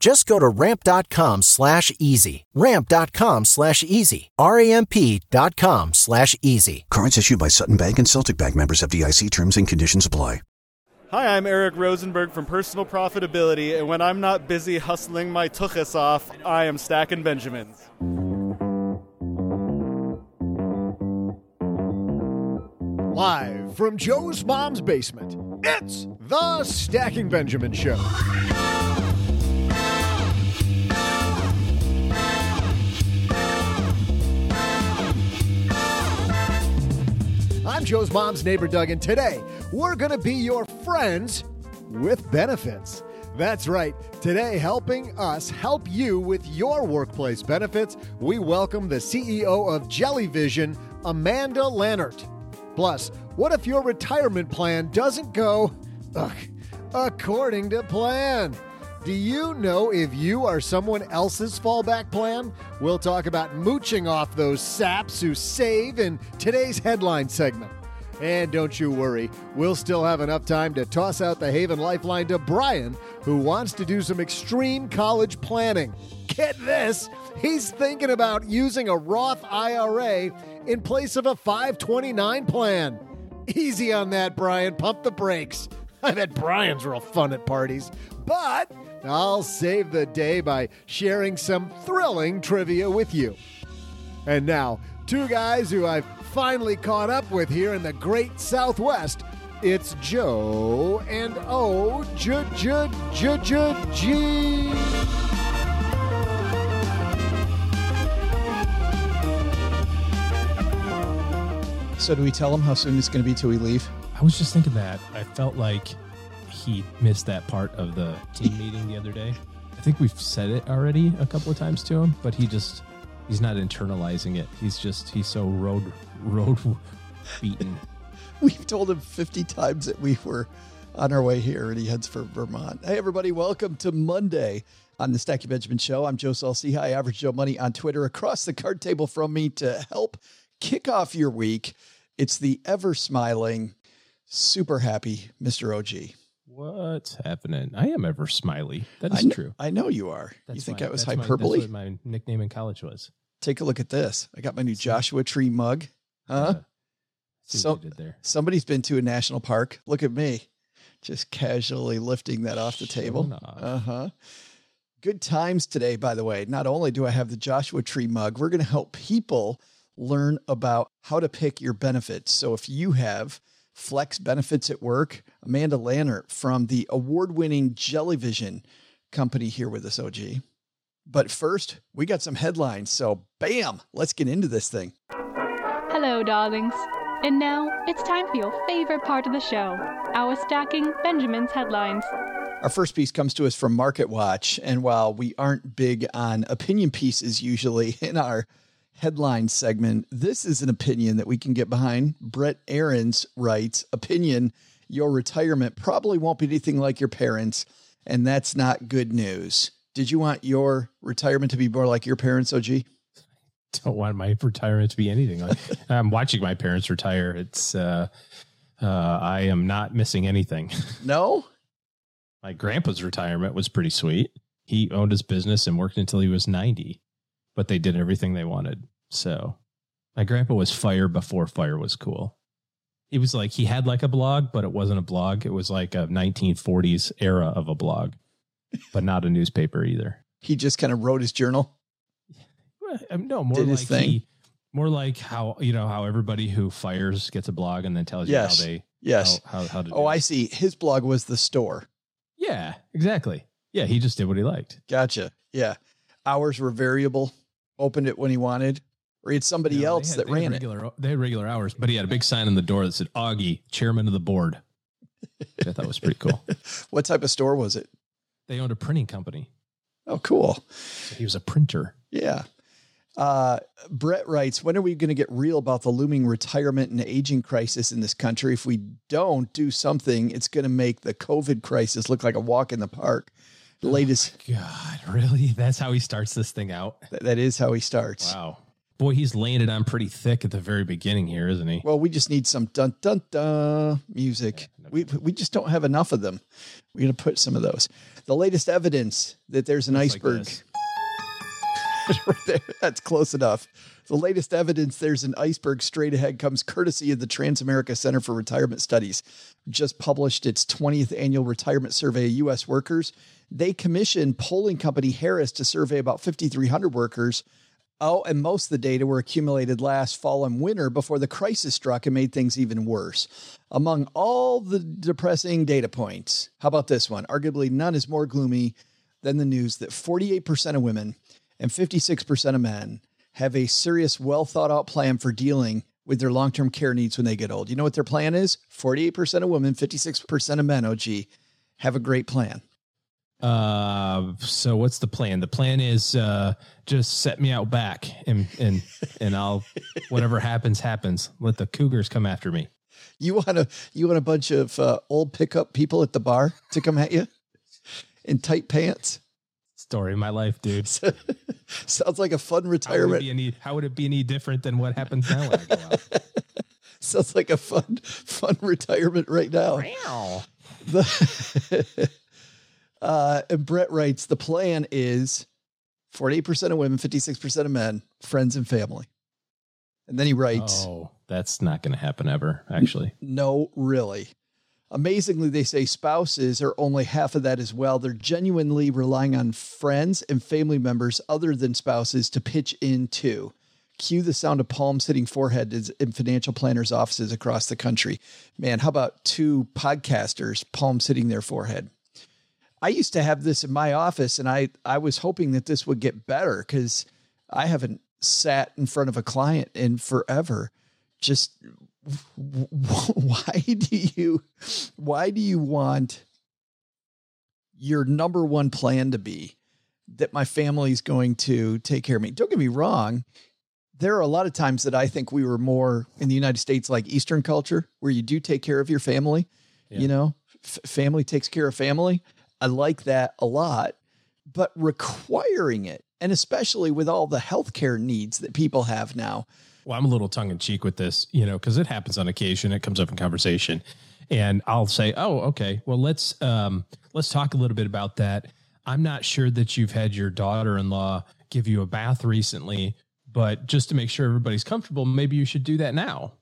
Just go to ramp.com slash easy. Ramp.com slash easy. R-A-M-P dot com slash easy. Cards issued by Sutton Bank and Celtic Bank members FDIC terms and conditions apply. Hi, I'm Eric Rosenberg from Personal Profitability, and when I'm not busy hustling my tuchus off, I am stacking Benjamins. Live from Joe's mom's basement, it's the Stacking Benjamin Show. I'm Joe's mom's neighbor, Doug, and today we're going to be your friends with benefits. That's right. Today, helping us help you with your workplace benefits, we welcome the CEO of Jellyvision, Amanda Lannert. Plus, what if your retirement plan doesn't go ugh, according to plan? Do you know if you are someone else's fallback plan? We'll talk about mooching off those saps who save in today's headline segment. And don't you worry, we'll still have enough time to toss out the Haven Lifeline to Brian, who wants to do some extreme college planning. Get this, he's thinking about using a Roth IRA in place of a 529 plan. Easy on that, Brian. Pump the brakes. I bet Brian's real fun at parties. But I'll save the day by sharing some thrilling trivia with you. And now, two guys who I've finally caught up with here in the great Southwest. It's Joe and O J J J J G. So, do we tell them how soon it's going to be till we leave? I was just thinking that. I felt like he missed that part of the team meeting the other day. I think we've said it already a couple of times to him, but he just he's not internalizing it. He's just he's so road road beaten. We've told him 50 times that we were on our way here and he heads for Vermont. Hey, everybody, welcome to Monday on the Stacky Benjamin Show. I'm Joe Saul-Sehy, Hi, Average Joe Money on Twitter. Across the card table from me to help kick off your week, it's the ever smiling, super happy Mr. OG. What's happening? I am ever smiley. That is I kn- true. I know you are. That's you think my- that was that's my- hyperbole? that's what my nickname in college was. Take a look at this. I got my new Joshua Tree mug. Huh? Yeah. See So- what you did there. Somebody's been to a national park. Look at me, just casually lifting that off the table. Uh huh. Good times today, by the way. Not only do I have the Joshua Tree mug, we're going to help people learn about how to pick your benefits. So if you have flex benefits at work, Amanda Lannert from the award winning Jellyvision company here with us, OG. But first, we got some headlines. So, bam, let's get into this thing. Hello, darlings. And now it's time for your favorite part of the show our stacking Benjamin's headlines. Our first piece comes to us from MarketWatch. And while we aren't big on opinion pieces usually in our headline segment. This is an opinion that we can get behind. Brett Arends writes, opinion, your retirement probably won't be anything like your parents, and that's not good news. Did you want your retirement to be more like your parents, OG? Don't want my retirement to be anything like. I'm watching my parents retire. It's uh, uh, I am not missing anything. No? My grandpa's retirement was pretty sweet. He owned his business and worked until he was 90, but they did everything they wanted. So my grandpa was fire before fire was cool. He was like, he had like a blog, but it wasn't a blog. It was like a 1940s era of a blog, but not a newspaper either. He just kind of wrote his journal. Um, No, more Did like thing. he, more like how, you know, how everybody who fires gets a blog and then tells you how they, Yes. how, how, how to do Oh, I see. His blog was the store. Yeah, exactly. Yeah, he just did what he liked. Gotcha. Yeah. Hours were variable. Opened it when he wanted. Or he had somebody No, else had- that ran it. They had regular hours, but he had a big sign on the door that said Augie, chairman of the board. I thought was pretty cool. What type of store was it? They owned a printing company. Oh, cool. So he was a printer. Yeah. Uh, Brett writes, when are we going to get real about the looming retirement and aging crisis in this country? If we don't do something, it's going to make the COVID crisis look like a walk in the park. The oh latest, God, really? That's how he starts this thing out? th- that is how he starts. Wow. Boy, he's laying it on pretty thick at the very beginning here, isn't he? Well, we just need some dun dun dun music. We we just don't have enough of them. We're going to put some of those. The latest evidence that there's an like iceberg. this. right there. That's close enough. The latest evidence there's an iceberg straight ahead comes courtesy of the Transamerica Center for Retirement Studies. Just published its 20th annual retirement survey of U.S. workers. They commissioned polling company Harris to survey about 5,300 workers. Oh, and most of the data were accumulated last fall and winter before the crisis struck and made things even worse. Among all the depressing data points, how about this one? Arguably, none is more gloomy than the news that 48% of women and 56% of men have a serious, well thought out plan for dealing with their long term care needs when they get old. You know what their plan is? 48% of women, 56% of men, OG, have a great plan. Uh, so what's the plan? The plan is uh, just set me out back, and and and I'll whatever happens happens. Let the cougars come after me. You want a you want a bunch of uh, old pickup people at the bar to come at you in tight pants? Story of my life, dude. Sounds like a fun How would, retirement. any, how would it be any different than what happens now when I go out? Sounds like a fun fun retirement right now. The, uh, and Brett writes the plan is 48% of women, 56% of men, friends and family. And then he writes, Oh, that's not going to happen ever. Actually, No, really. Amazingly, they say spouses are only half of that as well. They're genuinely relying on friends and family members other than spouses to pitch in too. Cue the sound of palms hitting foreheads in financial planners' offices across the country. Man, how about two podcasters palms hitting their forehead? I used to have this in my office, and I I was hoping that this would get better because I haven't sat in front of a client in forever. Just why do you why do you want your number one plan to be that my family's going to take care of me? Don't get me wrong. There are a lot of times that I think we were more in the United States like Eastern culture where you do take care of your family. You know, F- family takes care of family. I like that a lot, but requiring it, and especially with all the healthcare needs that people have now, Well, I'm a little tongue in cheek with this, you know, because it happens on occasion. It comes up in conversation, and I'll say, "Oh, okay. Well, let's um, let's talk a little bit about that." I'm not sure that you've had your daughter-in-law give you a bath recently, but just to make sure everybody's comfortable, maybe you should do that now.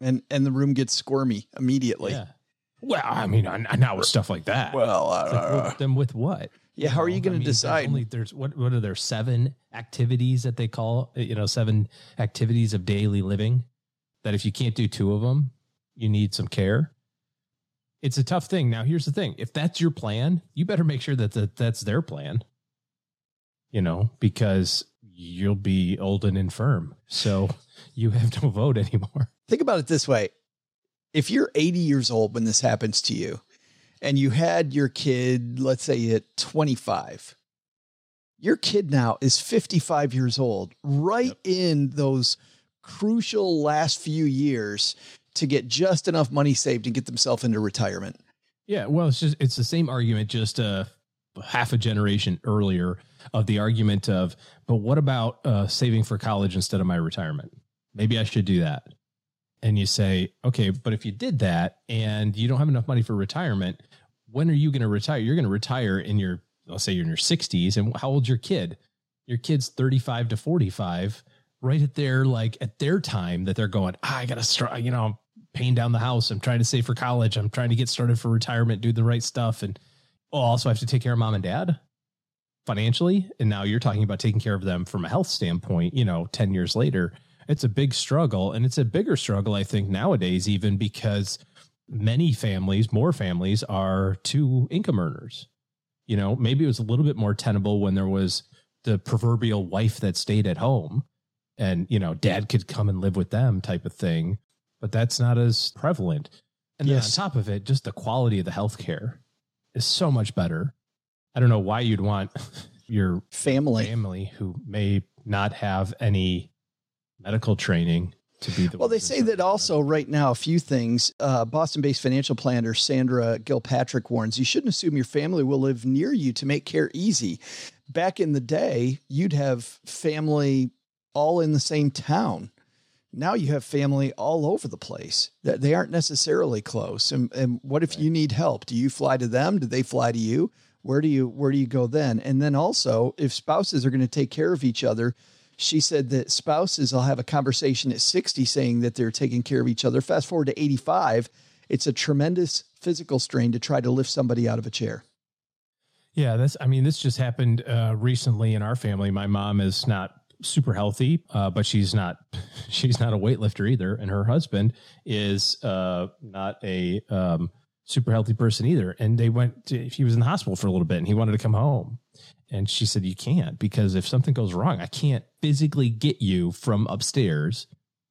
and and the room gets squirmy immediately. Yeah. Well, I mean, I, not with stuff like that. Well, It's like, well, uh, then with what? Yeah. How are you going I to mean, there's decide? Only there's what what are there seven activities that they call you know seven activities of daily living that if you can't do two of them, you need some care. It's a tough thing. Now, here's the thing: if that's your plan, you better make sure that, that that's their plan. You know, because you'll be old and infirm, so you have no vote anymore. Think about it this way: if you're 80 years old when this happens to you, and you had your kid, let's say at 25, Your kid now is 55 years old, right yep. in those crucial last few years to get just enough money saved and get themselves into retirement. Yeah, well, it's just it's the same argument, just uh, half a generation earlier of the argument of, but what about uh, saving for college instead of my retirement? Maybe I should do that. And you say, okay, but if you did that and you don't have enough money for retirement, when are you going to retire? You're going to retire in your, let's say you're in your 60s. And how old's your kid? Your kid's 35 to 45, right at their, like at their time that they're going, ah, I got to start, you know, paying down the house. I'm trying to save for college. I'm trying to get started for retirement, do the right stuff. And oh, also I have to take care of mom and dad financially. And now you're talking about taking care of them from a health standpoint, you know, 10 years later. It's a big struggle. And it's a bigger struggle, I think, nowadays, even because many families, more families, are two income earners. You know, maybe it was a little bit more tenable when there was the proverbial wife that stayed at home and, you know, dad could come and live with them type of thing. But that's not as prevalent. And then on top of it, just the quality of the healthcare is so much better. I don't know why you'd want your family family who may not have any medical training to be the well they say that also right now a few things uh, boston-based financial planner sandra gilpatrick warns you shouldn't assume your family will live near you to make care easy. Back in the day you'd have family all in the same town. Now you have family all over the place that they aren't necessarily close. And, and what if you need help? Do you fly to them? Do they fly to you? Where do you where do you go then? And then also if spouses are going to take care of each other she said that spouses will have a conversation at 60 saying that they're taking care of each other. Fast forward to 85, it's a tremendous physical strain to try to lift somebody out of a chair. Yeah, that's, I mean, this just happened uh, recently in our family. My mom is not super healthy, uh, but she's not, she's not a weightlifter either. And her husband is uh, not a um, super healthy person either. And they went to, he was in the hospital for a little bit and he wanted to come home. And she said, You can't because if something goes wrong, I can't physically get you from upstairs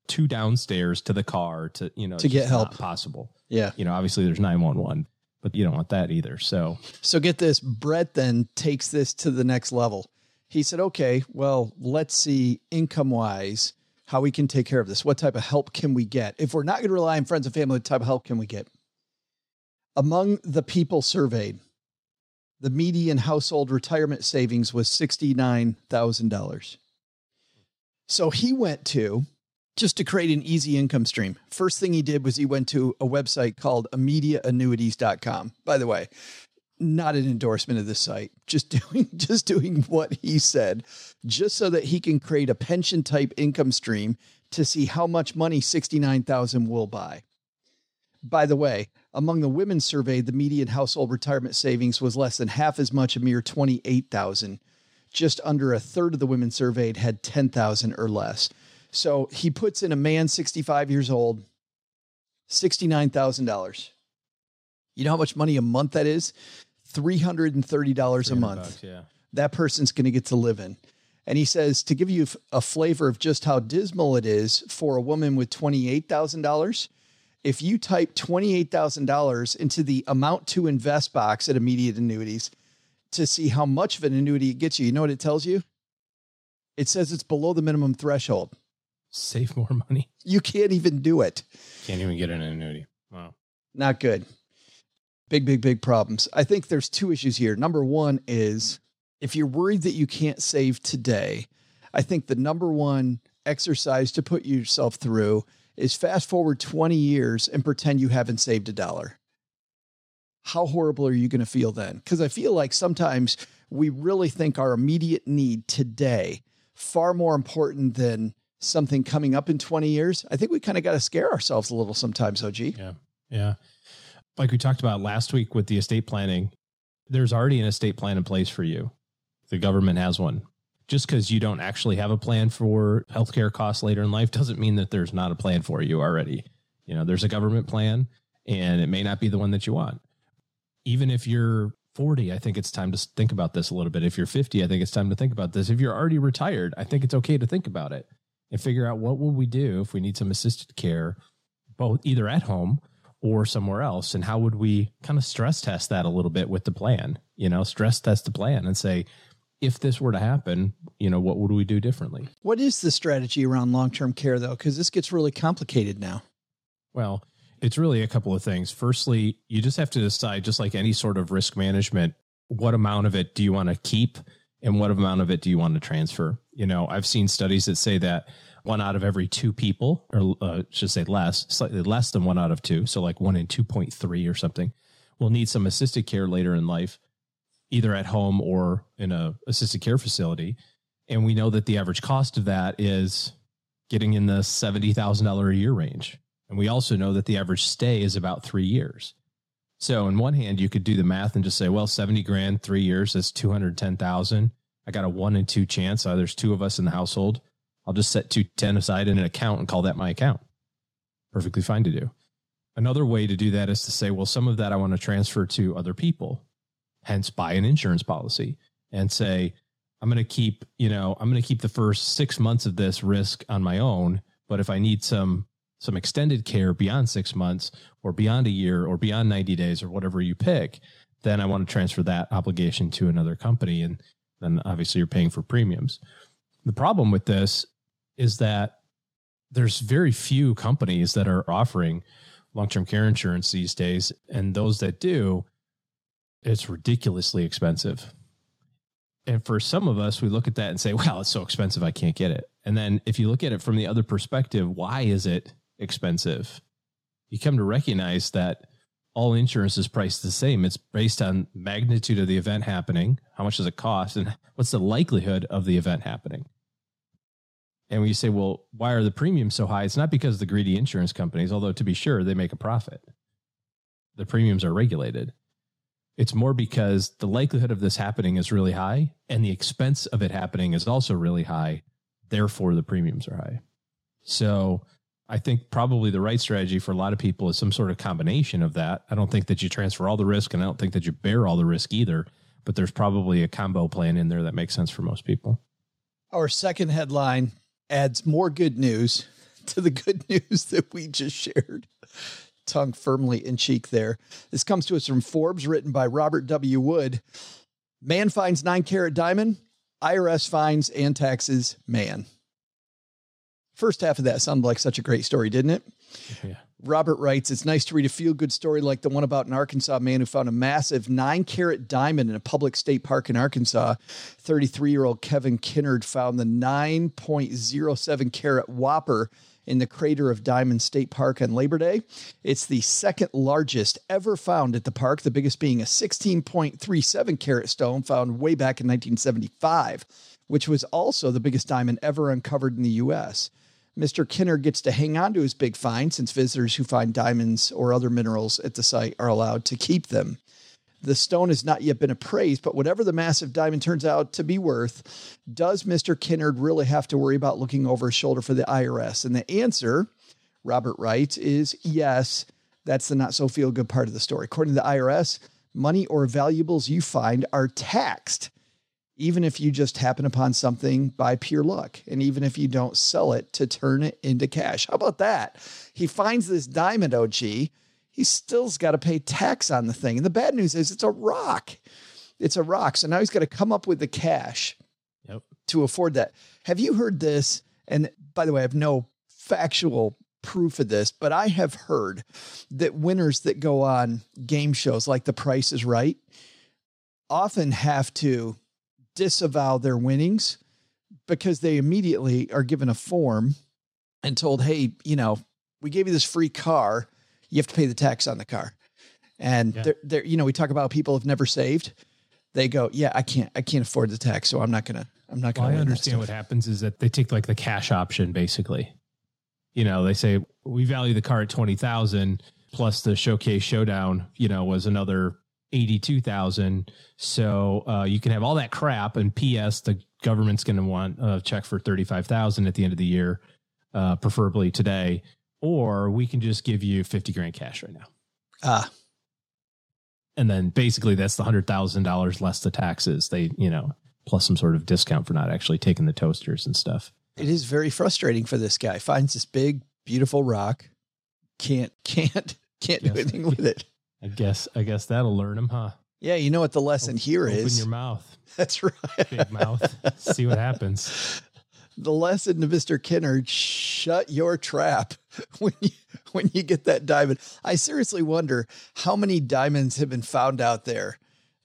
to downstairs to the car to, you know, to get help possible. Yeah. You know, obviously there's 911, but you don't want that either. So, so get this Brett then takes this to the next level. He said, Okay, well, let's see income wise how we can take care of this. What type of help can we get? If we're not going to rely on friends and family, what type of help can we get? Among the people surveyed, the median household retirement savings was $69,000. So he went to just to create an easy income stream. First thing he did was he went to a website called immediateannuities.com. By the way, not an endorsement of this site, just doing just doing what he said, just so that he can create a pension type income stream to see how much money 69,000 will buy. By the way, among the women surveyed, the median household retirement savings was less than half as much, a mere 28,000. Just under a third of the women surveyed had 10,000 or less. So he puts in a man 65 years old, $69,000. You know how much money a month that is? $330 a month. Bucks, yeah. That person's going to get to live in. And he says to give you a flavor of just how dismal it is for a woman with $28,000, if you type $28,000 into the amount to invest box at immediate annuities to see how much of an annuity it gets you, you know what it tells you? It says it's below the minimum threshold. Save more money. You can't even do it. Can't even get an annuity. Wow. Not good. Big, big, big problems. I think there's two issues here. Number one is if you're worried that you can't save today, I think the number one exercise to put yourself through is fast forward 20 years and pretend you haven't saved a dollar. How horrible are you going to feel then? Because I feel like sometimes we really think our immediate need today far more important than something coming up in 20 years. I think we kind of got to scare ourselves a little sometimes, OG. Yeah. Yeah. Like we talked about last week with the estate planning, there's already an estate plan in place for you. The government has one just because you don't actually have a plan for healthcare costs later in life doesn't mean that there's not a plan for you already. You know, there's a government plan and it may not be the one that you want. Even if you're 40, I think it's time to think about this a little bit. If you're 50, I think it's time to think about this. If you're already retired, I think it's okay to think about it and figure out what will we do if we need some assisted care, both either at home or somewhere else. And how would we kind of stress test that a little bit with the plan? You know, stress test the plan and say, if this were to happen, you know, what would we do differently? What is the strategy around long term care, though? Because this gets really complicated now. Well, it's really a couple of things. Firstly, you just have to decide, just like any sort of risk management, what amount of it do you want to keep and what amount of it do you want to transfer? You know, I've seen studies that say that one out of every two people, or uh, should say less, slightly less than one out of two, so like one in 2.3 or something, will need some assisted care later in life, either at home or in a assisted care facility. And we know that the average cost of that is getting in the $70,000 a year range. And we also know that the average stay is about three years. So, on one hand, you could do the math and just say, well, 70 grand, three years, that's 210,000. I got a one in two chance. Uh, there's two of us in the household. I'll just set 210 aside in an account and call that my account. Perfectly fine to do. Another way to do that is to say, well, some of that I want to transfer to other people, hence buy an insurance policy and say, I'm going to keep, you know, I'm going to keep the first six months of this risk on my own. But if I need some, some extended care beyond six months or beyond a year or beyond 90 days or whatever you pick, then I want to transfer that obligation to another company. And then obviously you're paying for premiums. The problem with this is that there's very few companies that are offering long-term care insurance these days and those that do it's ridiculously expensive and for some of us we look at that and say well it's so expensive i can't get it and then if you look at it from the other perspective why is it expensive you come to recognize that all insurance is priced the same it's based on magnitude of the event happening how much does it cost and what's the likelihood of the event happening and when you say, well, why are the premiums so high? It's not because of the greedy insurance companies, although to be sure, they make a profit. The premiums are regulated. It's more because the likelihood of this happening is really high and the expense of it happening is also really high. Therefore, the premiums are high. So I think probably the right strategy for a lot of people is some sort of combination of that. I don't think that you transfer all the risk and I don't think that you bear all the risk either, but there's probably a combo plan in there that makes sense for most people. Our second headline adds more good news to the good news that we just shared. Tongue firmly in cheek there. This comes to us from Forbes, written by Robert W. Wood. Man finds nine carat diamond, IRS fines and taxes man. First half of that sounded like such a great story, didn't it? Yeah. Robert writes, It's nice to read a feel good story like the one about an Arkansas man who found a massive nine carat diamond in a public state park in Arkansas. 33 year old Kevin Kinard found the 9.07 carat whopper in the Crater of Diamonds State Park on Labor Day. It's the second largest ever found at the park, the biggest being a 16.37 carat stone found way back in 1975, which was also the biggest diamond ever uncovered in the U.S. Mr. Kinard gets to hang on to his big find since visitors who find diamonds or other minerals at the site are allowed to keep them. The stone has not yet been appraised, but whatever the massive diamond turns out to be worth, does Mr. Kinard really have to worry about looking over his shoulder for the IRS? And the answer, Robert writes, is yes. That's the not so feel good part of the story. According to the IRS, money or valuables you find are taxed even if you just happen upon something by pure luck, and even if you don't sell it to turn it into cash. How about that? He finds this diamond OG. He still's got to pay tax on the thing. And the bad news is it's a rock. It's a rock. So now he's got to come up with the cash Yep. to afford that. Have you heard this? And by the way, I have no factual proof of this, but I have heard that winners that go on game shows like The Price is Right often have to disavow their winnings because they immediately are given a form and told, hey, you know, we gave you this free car. You have to pay the tax on the car. And Yeah. they're, they're, you know, we talk about people have never saved. They go, yeah, I can't, I can't afford the tax, so I'm not gonna, I'm not gonna. I understand what happens is that they take like the cash option basically. You know, they say we value the car at twenty thousand plus the showcase showdown. You know, was another eighty two thousand. So uh, you can have all that crap, and P.S. the government's going to want a check for thirty five thousand at the end of the year, uh, preferably today. Or we can just give you fifty grand cash right now, Ah, and then basically that's the hundred thousand dollars less the taxes. They, you know, plus some sort of discount for not actually taking the toasters and stuff. it is very frustrating for this guy. Finds this big, beautiful rock, can't, can't, can't do anything with it. I guess I guess that'll learn him, huh? Yeah, you know what the lesson here Open is. your mouth, That's right. big mouth. See what happens. the lesson to Mr. Kinard, shut your trap when you when you get that diamond. I seriously wonder how many diamonds have been found out there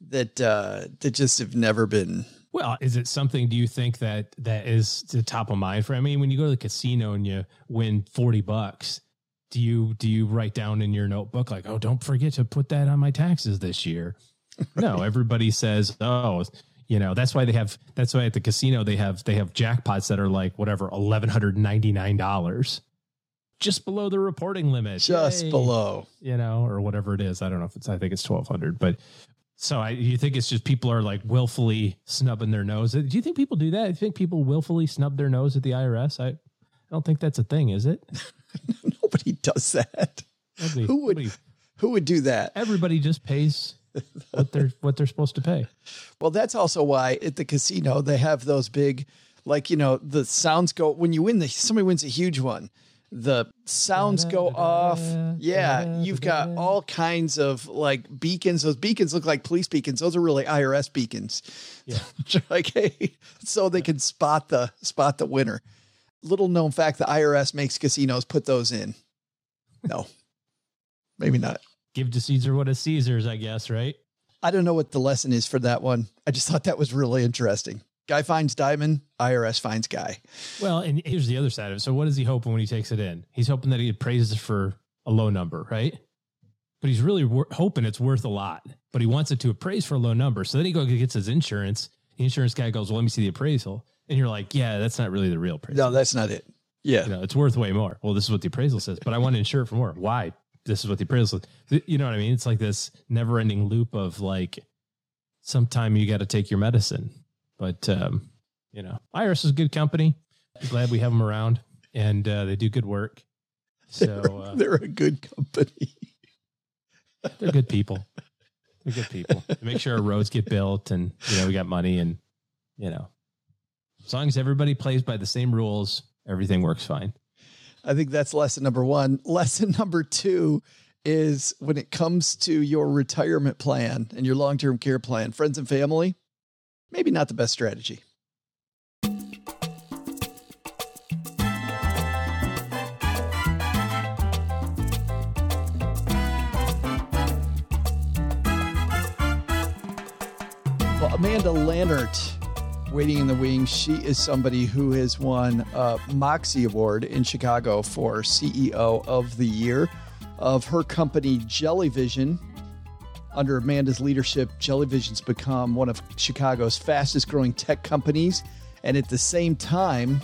that uh that just have never been Well, is it something? Do you think that that is the top of mind for? I mean, when you go to the casino and you win forty bucks, do you do you write down in your notebook like, oh, don't forget to put that on my taxes this year? No, everybody says, oh, you know, that's why they have. That's why at the casino they have they have jackpots that are like whatever eleven hundred ninety nine dollars, just below the reporting limit, just Yay. below. you know, or whatever it is. I don't know if it's. I think it's twelve hundred, but. So I, you think it's just people are like willfully snubbing their nose? Do you think people do that? Do you think people willfully snub their nose at the IRS? I, I don't think that's a thing, is it? Nobody does that. Nobody- Who would nobody- who would do that? everybody just pays what they're what they're supposed to pay. Well, that's also why at the casino they have those big, like you know, the sounds go when you win the somebody wins a huge one. The sounds go off. Yeah, you've got all kinds of like beacons. Those beacons look like police beacons. Those are really IRS beacons. Yeah. like hey, so they can spot the spot the winner. Little known fact: the IRS makes casinos put those in. No, maybe not. Give to Caesar what is Caesar's, I guess, right? I don't know what the lesson is for that one. I just thought that was really interesting. Guy finds diamond, IRS finds guy. Well, and here's the other side of it. So, what is he hoping when he takes it in? He's hoping that he appraises for a low number, right? But he's really wor- hoping it's worth a lot. But he wants it to appraise for a low number. So then he goes and gets his insurance. The insurance guy goes, "Well, let me see the appraisal." And you're like, "Yeah, that's not really the real appraisal. No, that's not it. Yeah. You know, it's worth way more." Well, this is what the appraisal says, but I want to insure it for more. Why? This is what the appraisal. Says. You know what I mean? It's like this never-ending loop of like, sometime you got to take your medicine. But um, you know, IRS is a good company. I'm glad we have them around, and uh, they do good work. So uh, They're a good company. they're good people. They're good people. They make sure our roads get built, and you know we got money, and you know, as long as everybody plays by the same rules, everything works fine. I think that's lesson number one. Lesson number two is when it comes to your retirement plan and your long term care plan, friends and family, maybe not the best strategy. Well, Amanda Lannert, waiting in the wings. She is somebody who has won a Moxie Award in Chicago for CEO of the Year of her company Jellyvision. Under Amanda's leadership, Jellyvision's become one of Chicago's fastest growing tech companies. And at the same time,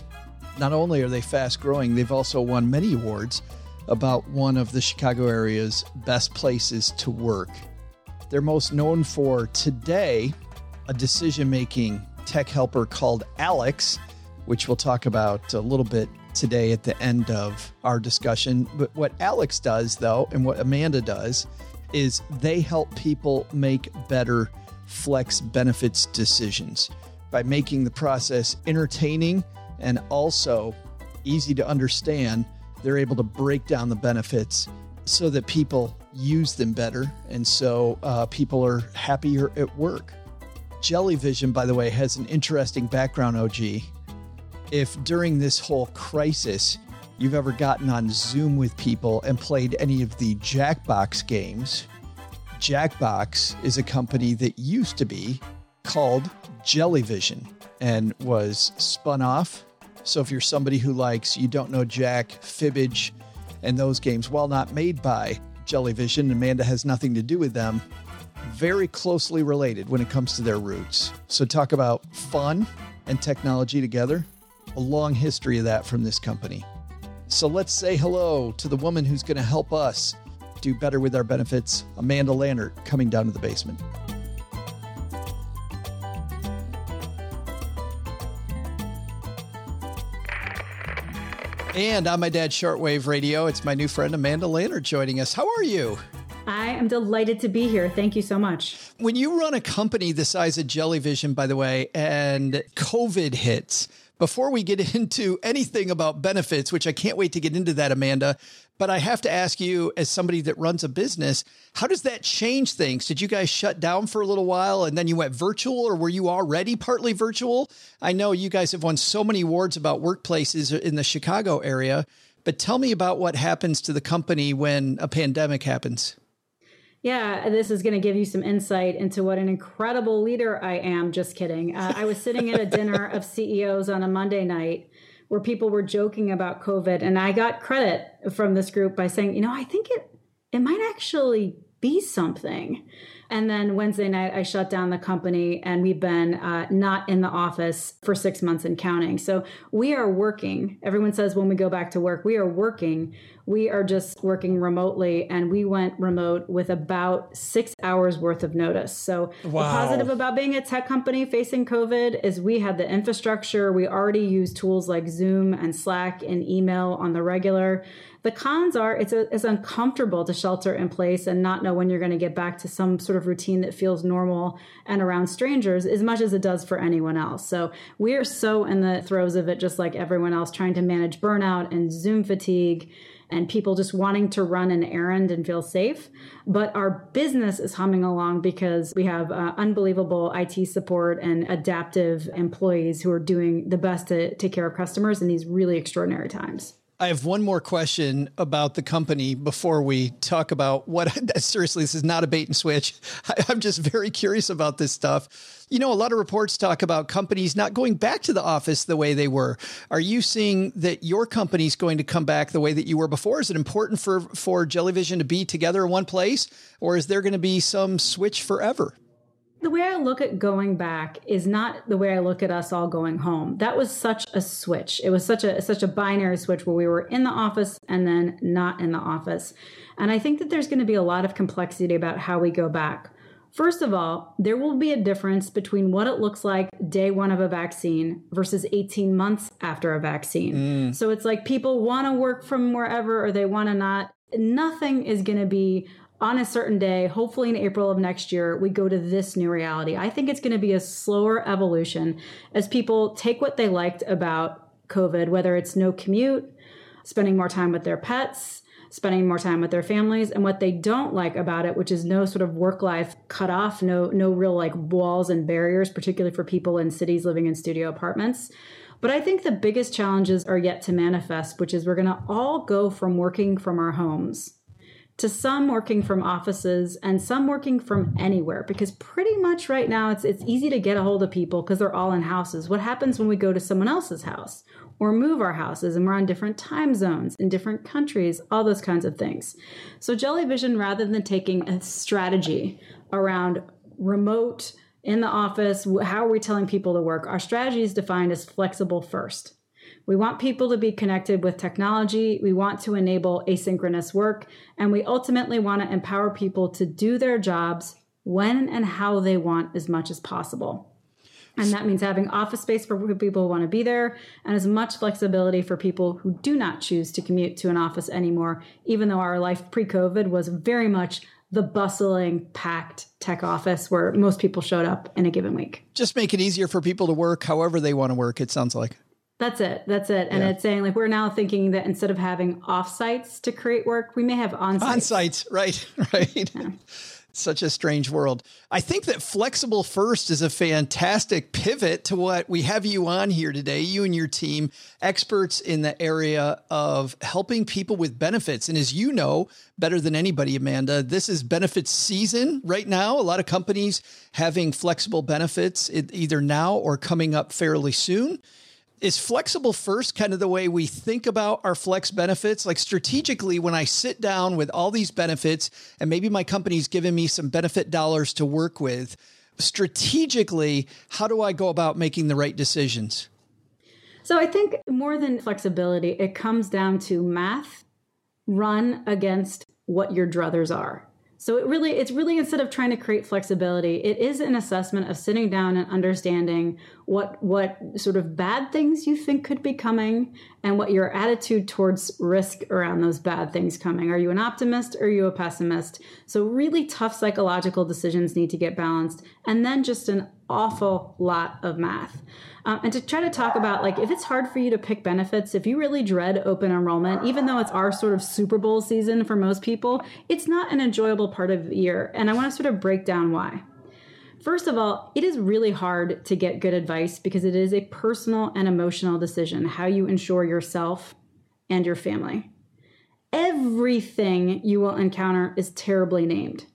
not only are they fast growing, they've also won many awards about one of the Chicago area's best places to work. They're most known for today a decision making tech helper called Alex, which we'll talk about a little bit today at the end of our discussion. But what Alex does, though, and what Amanda does, is they help people make better flex benefits decisions by making the process entertaining and also easy to understand. They're able to break down the benefits so that people use them better. And so uh, people are happier at work. Jellyvision, by the way, has an interesting background, OG. If during this whole crisis you've ever gotten on Zoom with people and played any of the Jackbox games, Jackbox is a company that used to be called Jellyvision and was spun off. So if you're somebody who likes You Don't Know Jack, Fibbage, and those games, while not made by Jellyvision, Amanda has nothing to do with them, very closely related when it comes to their roots. So, talk about fun and technology together. A long history of that from this company. So, let's say hello to the woman who's going to help us do better with our benefits, Amanda Lannert, coming down to the basement. And on my dad's shortwave radio, it's my new friend Amanda Lannert joining us. How are you? I am delighted to be here. Thank you so much. When you run a company the size of Jellyvision, by the way, and COVID hits, before we get into anything about benefits, which I can't wait to get into that, Amanda, But I have to ask you, as somebody that runs a business, how does that change things? Did you guys shut down for a little while and then you went virtual, or were you already partly virtual? I know you guys have won so many awards about workplaces in the Chicago area, but tell me about what happens to the company when a pandemic happens. Yeah, this is going to give you some insight into what an incredible leader I am. Just kidding. Uh, I was sitting at a dinner of CEOs on a Monday night where people were joking about COVID, and I got credit from this group by saying, you know, I think it it might actually be something. And then Wednesday night, I shut down the company and we've been uh, not in the office for six months and counting. So we are working. Everyone says when we go back to work, we are working. We are just working remotely and we went remote with about six hours worth of notice. So wow. the positive about being a tech company facing COVID is we had the infrastructure. We already use tools like Zoom and Slack and email on the regular. The cons are it's, a, it's uncomfortable to shelter in place and not know when you're going to get back to some sort of routine that feels normal and around strangers as much as it does for anyone else. So we are so in the throes of it, just like everyone else, trying to manage burnout and Zoom fatigue and people just wanting to run an errand and feel safe. But our business is humming along because we have uh, unbelievable IT support and adaptive employees who are doing the best to take care of customers in these really extraordinary times. I have one more question about the company before we talk about what. Seriously, this is not a bait and switch. I, am just very curious about this stuff. You know, a lot of reports talk about companies not going back to the office the way they were. Are you seeing that your company's going to come back the way that you were before? Is it important for for Jellyvision to be together in one place, or is there going to be some switch forever? The way I look at going back is not the way I look at us all going home. That was such a switch. It was such a such a binary switch where we were in the office and then not in the office. And I think that there's going to be a lot of complexity about how we go back. First of all, there will be a difference between what it looks like day one of a vaccine versus 18 months after a vaccine. Mm. So it's like people want to work from wherever or they want to not. Nothing is going to be on a certain day, hopefully in April of next year, we go to this new reality. I think it's going to be a slower evolution as people take what they liked about COVID, whether it's no commute, spending more time with their pets, spending more time with their families, and what they don't like about it, which is no sort of work life cut off, no, no real like walls and barriers, particularly for people in cities living in studio apartments. But I think the biggest challenges are yet to manifest, which is we're going to all go from working from our homes to some working from offices and some working from anywhere because pretty much right now it's it's easy to get a hold of people because they're all in houses. What happens when we go to someone else's house or move our houses and we're on different time zones in different countries, all those kinds of things. So Jellyvision rather than taking a strategy around remote in the office, how are we telling people to work? Our strategy is defined as flexible first. We want people to be connected with technology. We want to enable asynchronous work. And we ultimately want to empower people to do their jobs when and how they want as much as possible. And that means having office space for people who want to be there and as much flexibility for people who do not choose to commute to an office anymore, even though our life pre COVID was very much the bustling, packed tech office where most people showed up in a given week. Just make it easier for people to work however they want to work, it sounds like. That's it. That's it. And yeah. it's saying like we're now thinking that instead of having off sites to create work, we may have on sites. On sites, right, right. Yeah. Such a strange world. I think that flexible first is a fantastic pivot to what we have you on here today. You and your team, experts in the area of helping people with benefits. And as you know better than anybody, Amanda, this is benefits season right now. A lot of companies having flexible benefits either now or coming up fairly soon is flexible first kind of the way we think about our flex benefits. Like strategically when i sit down with all these benefits and maybe my company's giving me some benefit dollars to work with strategically how do i go about making the right decisions? So i think more than flexibility it comes down to math run against what your druthers are so it really it's really instead of trying to create flexibility, it is an assessment of sitting down and understanding what what sort of bad things you think could be coming and what your attitude towards risk around those bad things coming. Are you an optimist or are you a pessimist? So really tough psychological decisions need to get balanced and then just an awful lot of math. Um, and to try to talk about like if it's hard for you to pick benefits, if you really dread open enrollment, even though it's our sort of Super Bowl season for most people, it's not an enjoyable part of the year. And I want to sort of break down why. First of all, it is really hard to get good advice because it is a personal and emotional decision how you insure yourself and your family. Everything you will encounter is terribly named.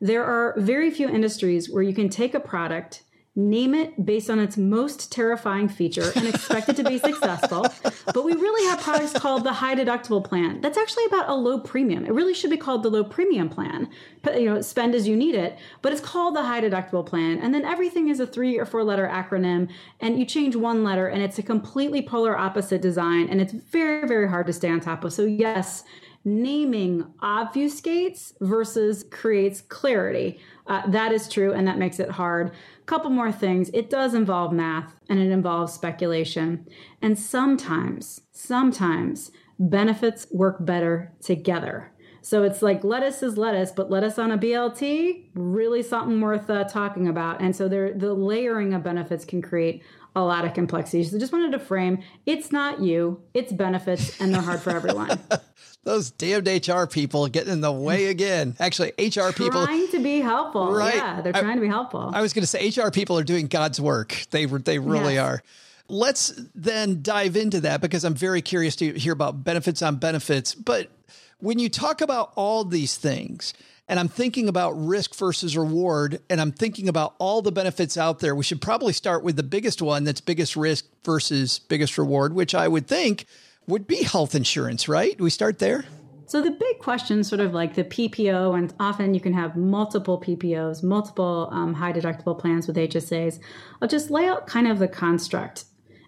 There are very few industries where you can take a product name it based on its most terrifying feature and expect it to be successful. But we really have products called the high deductible plan. That's actually about a low premium. It really should be called the low premium plan. But You know, spend as you need it, but it's called the high deductible plan. And then everything is a three or four letter acronym, and you change one letter, and it's a completely polar opposite design, and it's very, very hard to stay on top of. So, yes, naming obfuscates versus creates clarity. Uh, that is true, and that makes it hard. Couple more things. It does involve math and it involves speculation. And sometimes, sometimes benefits work better together. So it's like lettuce is lettuce, but lettuce on a BLT, really something worth uh, talking about. And so there, the layering of benefits can create a lot of complexity. So just wanted to frame it's not you, it's benefits, and they're hard for everyone. Those damned HR people getting in the way again. Actually, HR people trying to be helpful. Right. Yeah, they're trying I, to be helpful. I was going to say HR people are doing God's work. They they really yes. are. Let's then dive into that because I'm very curious to hear about benefits on benefits. But when you talk about all these things, and I'm thinking about risk versus reward, and I'm thinking about all the benefits out there, we should probably start with the biggest one that's biggest risk versus biggest reward, which I would think would be health insurance, right? We start there? So the big question, sort of like the PPO, and often you can have multiple PPOs, multiple um, high deductible plans with HSAs. I'll just lay out kind of the construct.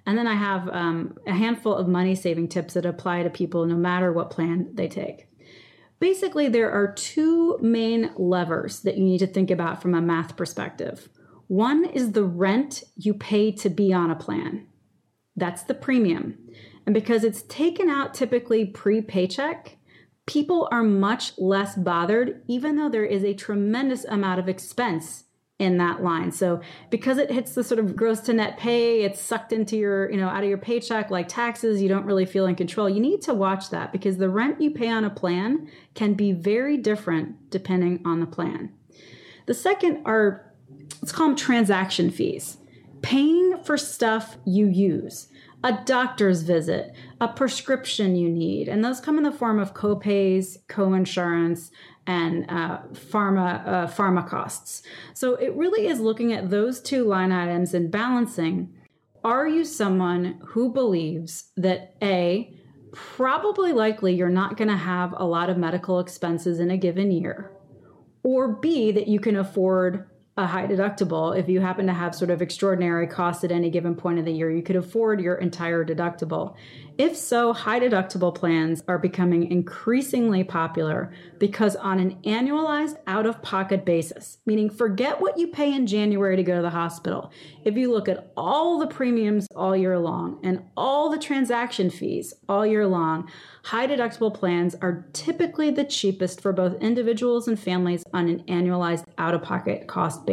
And then I have um, a handful of money saving tips that apply to people no matter what plan they take. Basically, there are two main levers that you need to think about from a math perspective. One is the rent you pay to be on a plan. That's the premium. And because it's taken out typically pre paycheck, people are much less bothered, even though there is a tremendous amount of expense in that line. So because it hits the sort of gross to net pay, it's sucked into your, you know, out of your paycheck like taxes, you don't really feel in control. You need to watch that because the rent you pay on a plan can be very different depending on the plan. The second are let's call them transaction fees. Paying for stuff you use a doctor's visit, a prescription you need. And those come in the form of copays, coinsurance, and uh, pharma uh, pharma costs. So it really is looking at those two line items and balancing. Are you someone who believes that a probably likely you're not going to have a lot of medical expenses in a given year, or b that you can afford a high deductible if you happen to have sort of extraordinary costs at any given point of the year you could afford your entire deductible if so, high deductible plans are becoming increasingly popular because on an annualized out of pocket basis, meaning forget what you pay in January to go to the hospital, if you look at all the premiums all year long and all the transaction fees all year long, high deductible plans are typically the cheapest for both individuals and families on an annualized out of pocket cost basis.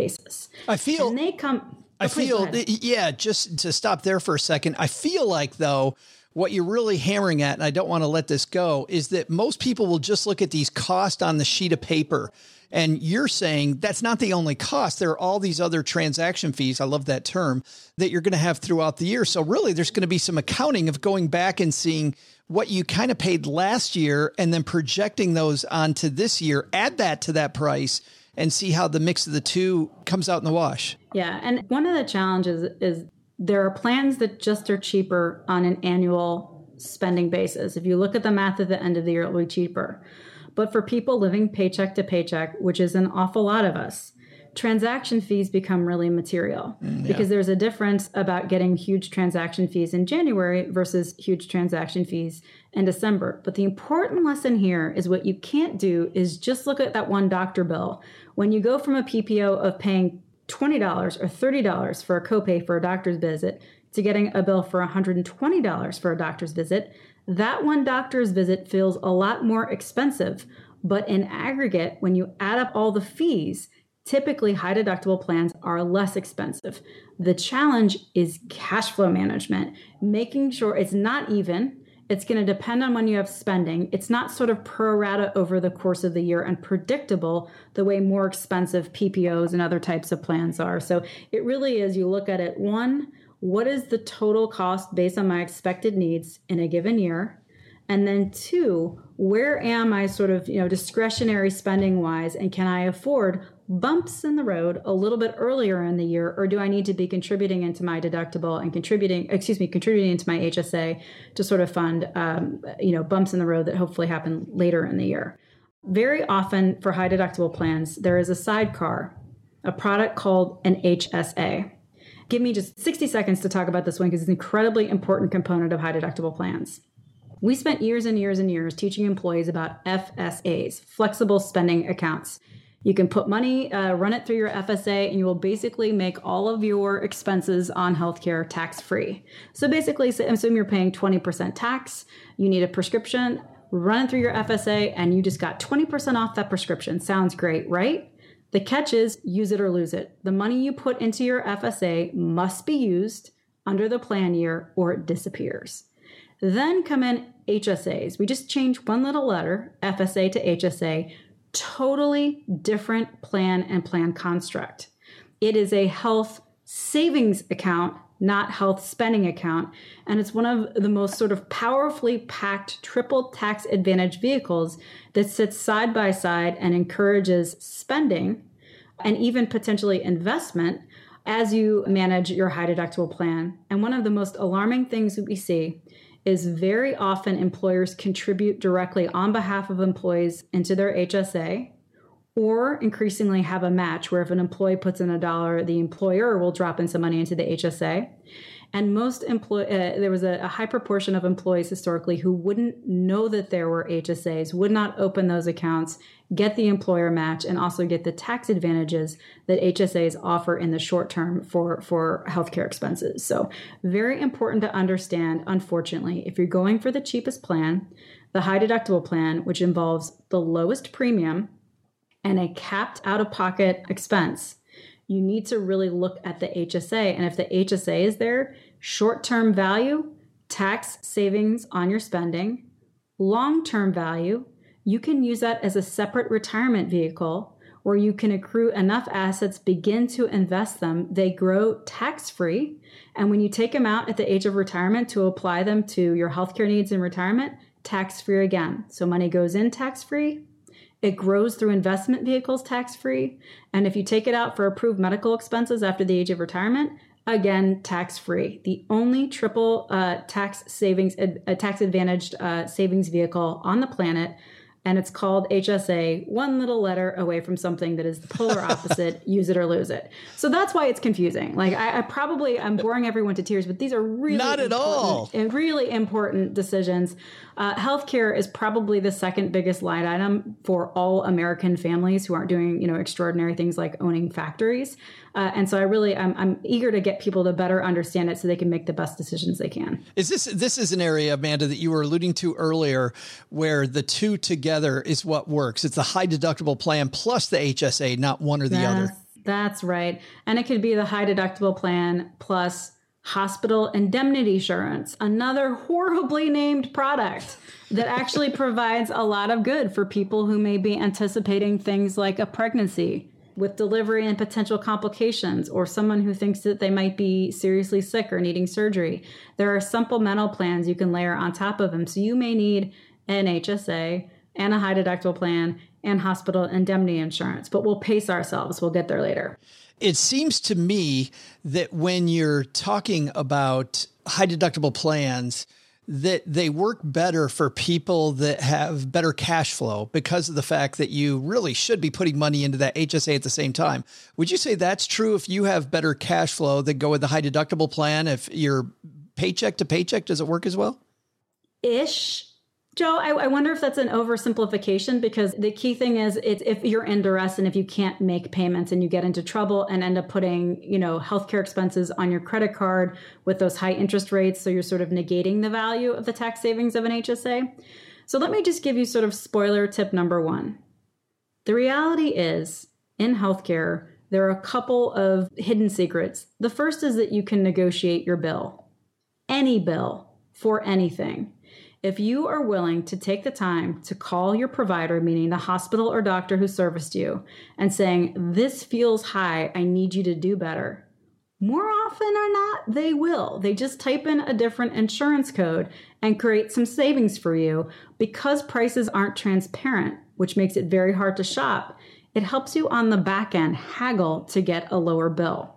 I feel and they come. I oh, feel, yeah, just to stop there for a second, I feel like though, what you're really hammering at, and I don't want to let this go, is that most people will just look at these costs on the sheet of paper. And you're saying that's not the only cost. There are all these other transaction fees. I love that term that you're going to have throughout the year. So, really, there's going to be some accounting of going back and seeing what you kind of paid last year and then projecting those onto this year. Add that to that price and see how the mix of the two comes out in the wash. Yeah. And one of the challenges is there are plans that just are cheaper on an annual spending basis. If you look at the math at the end of the year, it'll be cheaper. But for people living paycheck to paycheck, which is an awful lot of us, transaction fees become really material mm, yeah. because there's a difference about getting huge transaction fees in January versus huge transaction fees in December. But the important lesson here is what you can't do is just look at that one doctor bill. When you go from a PPO of paying $20 or $30 for a copay for a doctor's visit to getting a bill for $120 for a doctor's visit, that one doctor's visit feels a lot more expensive. But in aggregate, when you add up all the fees, typically high deductible plans are less expensive. The challenge is cash flow management, making sure it's not even. It's going to depend on when you have spending. It's not sort of pro rata over the course of the year and predictable the way more expensive PPOs and other types of plans are. So it really is you look at it one, what is the total cost based on my expected needs in a given year? And then two, where am I sort of, you know, discretionary spending wise and can I afford bumps in the road a little bit earlier in the year or do I need to be contributing into my deductible and contributing excuse me contributing into my HSA to sort of fund um, you know bumps in the road that hopefully happen later in the year. Very often for high deductible plans there is a sidecar, a product called an HSA. Give me just 60 seconds to talk about this one because it's an incredibly important component of high deductible plans. We spent years and years and years teaching employees about FSAs, flexible spending accounts. You can put money, uh, run it through your FSA, and you will basically make all of your expenses on healthcare tax free. So basically, assume you're paying 20% tax, you need a prescription, run it through your FSA, and you just got 20% off that prescription. Sounds great, right? The catch is use it or lose it. The money you put into your FSA must be used under the plan year or it disappears. Then come in HSAs. We just change one little letter, FSA to HSA, totally different plan and plan construct. It is a health savings account, not health spending account. And it's one of the most sort of powerfully packed triple tax advantage vehicles that sits side by side and encourages spending and even potentially investment as you manage your high deductible plan. And one of the most alarming things we see is very often employers contribute directly on behalf of employees into their HSA or increasingly have a match where if an employee puts in a dollar, the employer will drop in some money into the HSA. And most employ uh, there was a, a, high proportion of employees historically who wouldn't know that there were HSAs, would not open those accounts, get the employer match, and also get the tax advantages that HSAs offer in the short term for for healthcare expenses. So very important to understand. Unfortunately, if you're going for the cheapest plan, the high deductible plan, which involves the lowest premium and a capped out of pocket expense you need to really look at the HSA. And if the HSA is there, short term value, tax savings on your spending, long term value, you can use that as a separate retirement vehicle where you can accrue enough assets, begin to invest them. They grow tax free. And when you take them out at the age of retirement to apply them to your healthcare needs in retirement, tax free again. So money goes in tax free, it grows through investment vehicles tax free. And if you take it out for approved medical expenses after the age of retirement, again, tax free. The only triple uh, tax savings, uh, tax advantaged uh, savings vehicle on the planet and it's called HSA, one little letter away from something that is the polar opposite, use it or lose it. So that's why it's confusing. Like I, I probably I'm boring everyone to tears, but these are really not at all and really important decisions. Uh, healthcare is probably the second biggest line item for all American families who aren't doing you know extraordinary things like owning factories. Uh, and so I really I'm, I'm eager to get people to better understand it so they can make the best decisions they can. Is this this is an area, Amanda, that you were alluding to earlier, where the two together is what works. It's the high deductible plan plus the HSA, not one or the that's, other. That's right, and it could be the high deductible plan plus hospital indemnity insurance, another horribly named product that actually provides a lot of good for people who may be anticipating things like a pregnancy with delivery and potential complications, or someone who thinks that they might be seriously sick or needing surgery. There are supplemental plans you can layer on top of them. So you may need an HSA and a high deductible plan and hospital indemnity insurance, but we'll pace ourselves. We'll get there later. It seems to me that when you're talking about high deductible plans, that they work better for people that have better cash flow because of the fact that you really should be putting money into that HSA at the same time. Would you say that's true if you have better cash flow that go with the high deductible plan? If you're paycheck to paycheck, does it work as well? Ish. Joe, I, I, wonder if that's an oversimplification because the key thing is it's if you're in duress and if you can't make payments and you get into trouble and end up putting, you know, healthcare expenses on your credit card with those high interest rates. So you're sort of negating the value of the tax savings of an HSA. So let me just give you sort of spoiler tip number one. The reality is in healthcare, there are a couple of hidden secrets. The first is that you can negotiate your bill, any bill for anything. If you are willing to take the time to call your provider, meaning the hospital or doctor who serviced you, and saying, This feels high, I need you to do better, more often or not, they will. They just type in a different insurance code and create some savings for you. Because prices aren't transparent, which makes it very hard to shop, it helps you on the back end haggle to get a lower bill.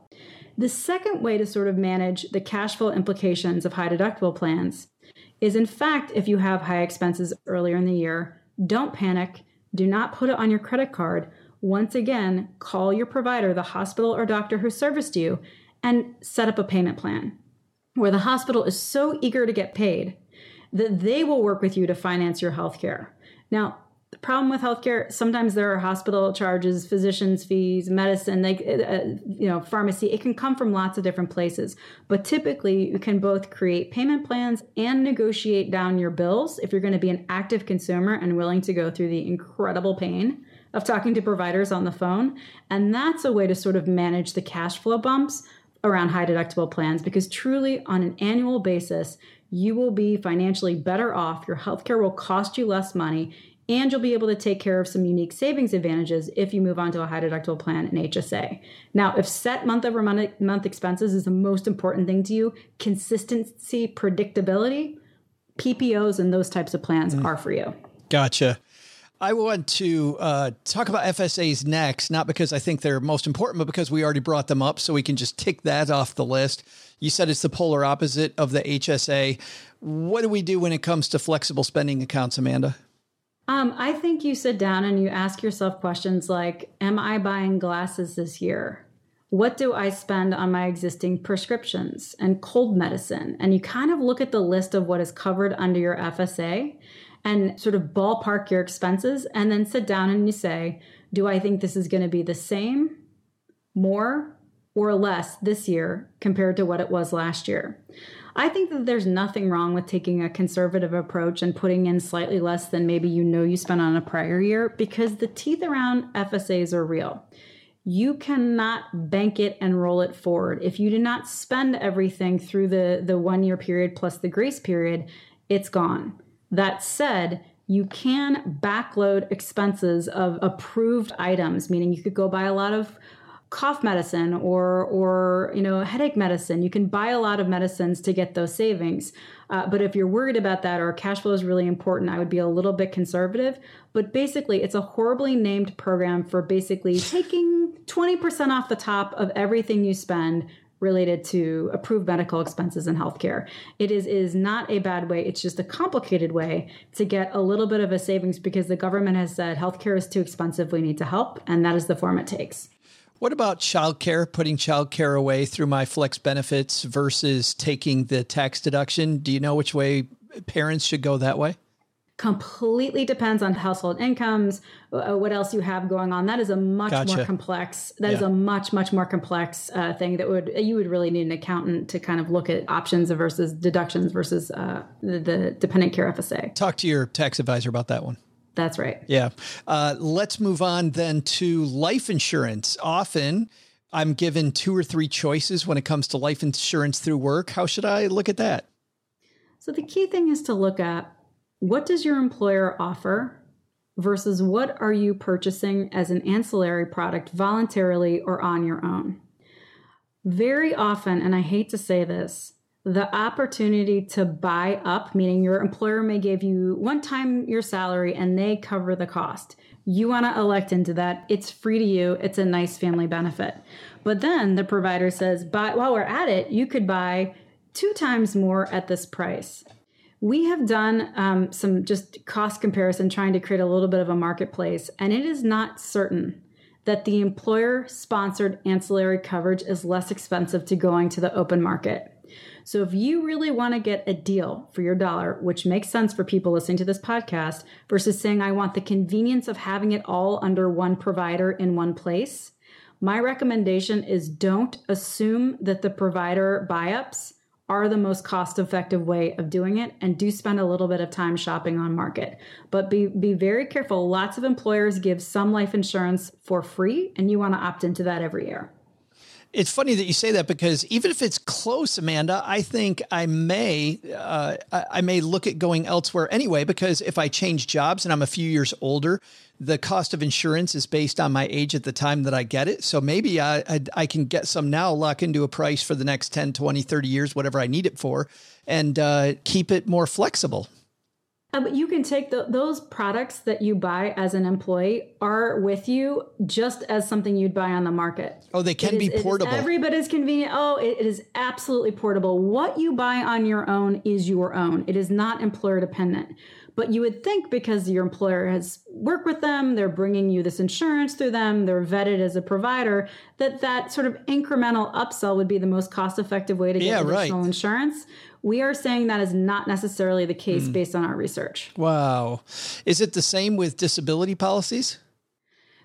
The second way to sort of manage the cash flow implications of high deductible plans is in fact, if you have high expenses earlier in the year, don't panic. Do not put it on your credit card. Once again, call your provider, the hospital or doctor who serviced you, and set up a payment plan where the hospital is so eager to get paid that they will work with you to finance your health care. Now, the problem with healthcare sometimes there are hospital charges physicians fees medicine like uh, you know pharmacy. It can come from lots of different places. But typically you can both create payment plans and negotiate down your bills if you're going to be an active consumer and willing to go through the incredible pain of talking to providers on the phone. And that's a way to sort of manage the cash flow bumps around high deductible plans because truly on an annual basis, you will be financially better off. Your healthcare will cost you less money and you'll be able to take care of some unique savings advantages if you move on to a high deductible plan in HSA. Now, if set month over month expenses is the most important thing to you, consistency, predictability, PPOs and those types of plans mm. are for you. Gotcha. I want to uh, talk about FSAs next, not because I think they're most important, but because we already brought them up, so we can just tick that off the list. You said it's the polar opposite of the HSA. What do we do when it comes to flexible spending accounts, Amanda? Um, I think you sit down and you ask yourself questions like Am I buying glasses this year? What do I spend on my existing prescriptions and cold medicine? And you kind of look at the list of what is covered under your FSA and sort of ballpark your expenses and then sit down and you say, do I think this is going to be the same, more, or less this year compared to what it was last year? I think that there's nothing wrong with taking a conservative approach and putting in slightly less than maybe you know you spent on a prior year because the teeth around FSAs are real. You cannot bank it and roll it forward. If you do not spend everything through the, the one year period plus the grace period, it's gone. That said, you can backload expenses of approved items, meaning you could go buy a lot of cough medicine or or you know headache medicine you can buy a lot of medicines to get those savings uh, but if you're worried about that or cash flow is really important i would be a little bit conservative but basically it's a horribly named program for basically taking 20% off the top of everything you spend related to approved medical expenses in healthcare. It is is not a bad way. It's just a complicated way to get a little bit of a savings because the government has said healthcare is too expensive. We need to help, and that is the form it takes. What about childcare? Putting childcare away through my flex benefits versus taking the tax deduction. Do you know which way parents should go that way? completely depends on household incomes uh, what else you have going on that is a much gotcha. more complex That yeah. is a much much more complex uh, thing that would you would really need an accountant to kind of look at options versus deductions versus uh, the, the, dependent care fsa talk to your tax advisor about that one that's right. Yeah. Uh, let's move on then to life insurance. Often i'm given two or three choices when it comes to life insurance through work. How should i look at that? So the key thing is to look at what does your employer offer versus what are you purchasing as an ancillary product voluntarily or on your own? Very often, and I hate to say this, the opportunity to buy up, meaning your employer may give you one time your salary and they cover the cost. You want to elect into that. It's free to you. It's a nice family benefit. But then the provider says, "But while we're at it, you could buy two times more at this price. We have done um, some just cost comparison trying to create a little bit of a marketplace, and it is not certain that the employer sponsored ancillary coverage is less expensive to going to the open market. So if you really want to get a deal for your dollar, which makes sense for people listening to this podcast, versus saying, I want the convenience of having it all under one provider in one place, my recommendation is don't assume that the provider buy ups are the most cost effective way of doing it and do spend a little bit of time shopping on market. But be, be very careful. Lots of employers give some life insurance for free, and you want to opt into that every year. It's funny that you say that because even if it's close, Amanda, I think I may uh, I may look at going elsewhere anyway. Because if I change jobs and I'm a few years older, the cost of insurance is based on my age at the time that I get it. So maybe I, I, I can get some now, lock into a price for the next 10, 20, 30 years, whatever I need it for, and uh, keep it more flexible. Uh, but you can take the, those products that you buy as an employee are with you just as something you'd buy on the market. Oh, they can It be is- portable. every bit as convenient. Oh, it, it is absolutely portable. What you buy on your own is your own. It is not employer dependent. But you would think because your employer has worked with them, they're bringing you this insurance through them, they're vetted as a provider, that that sort of incremental upsell would be the most cost effective way to get Yeah, right. insurance. We are saying that is not necessarily the case Hmm. based on our research. wow. Is it the same with disability policies?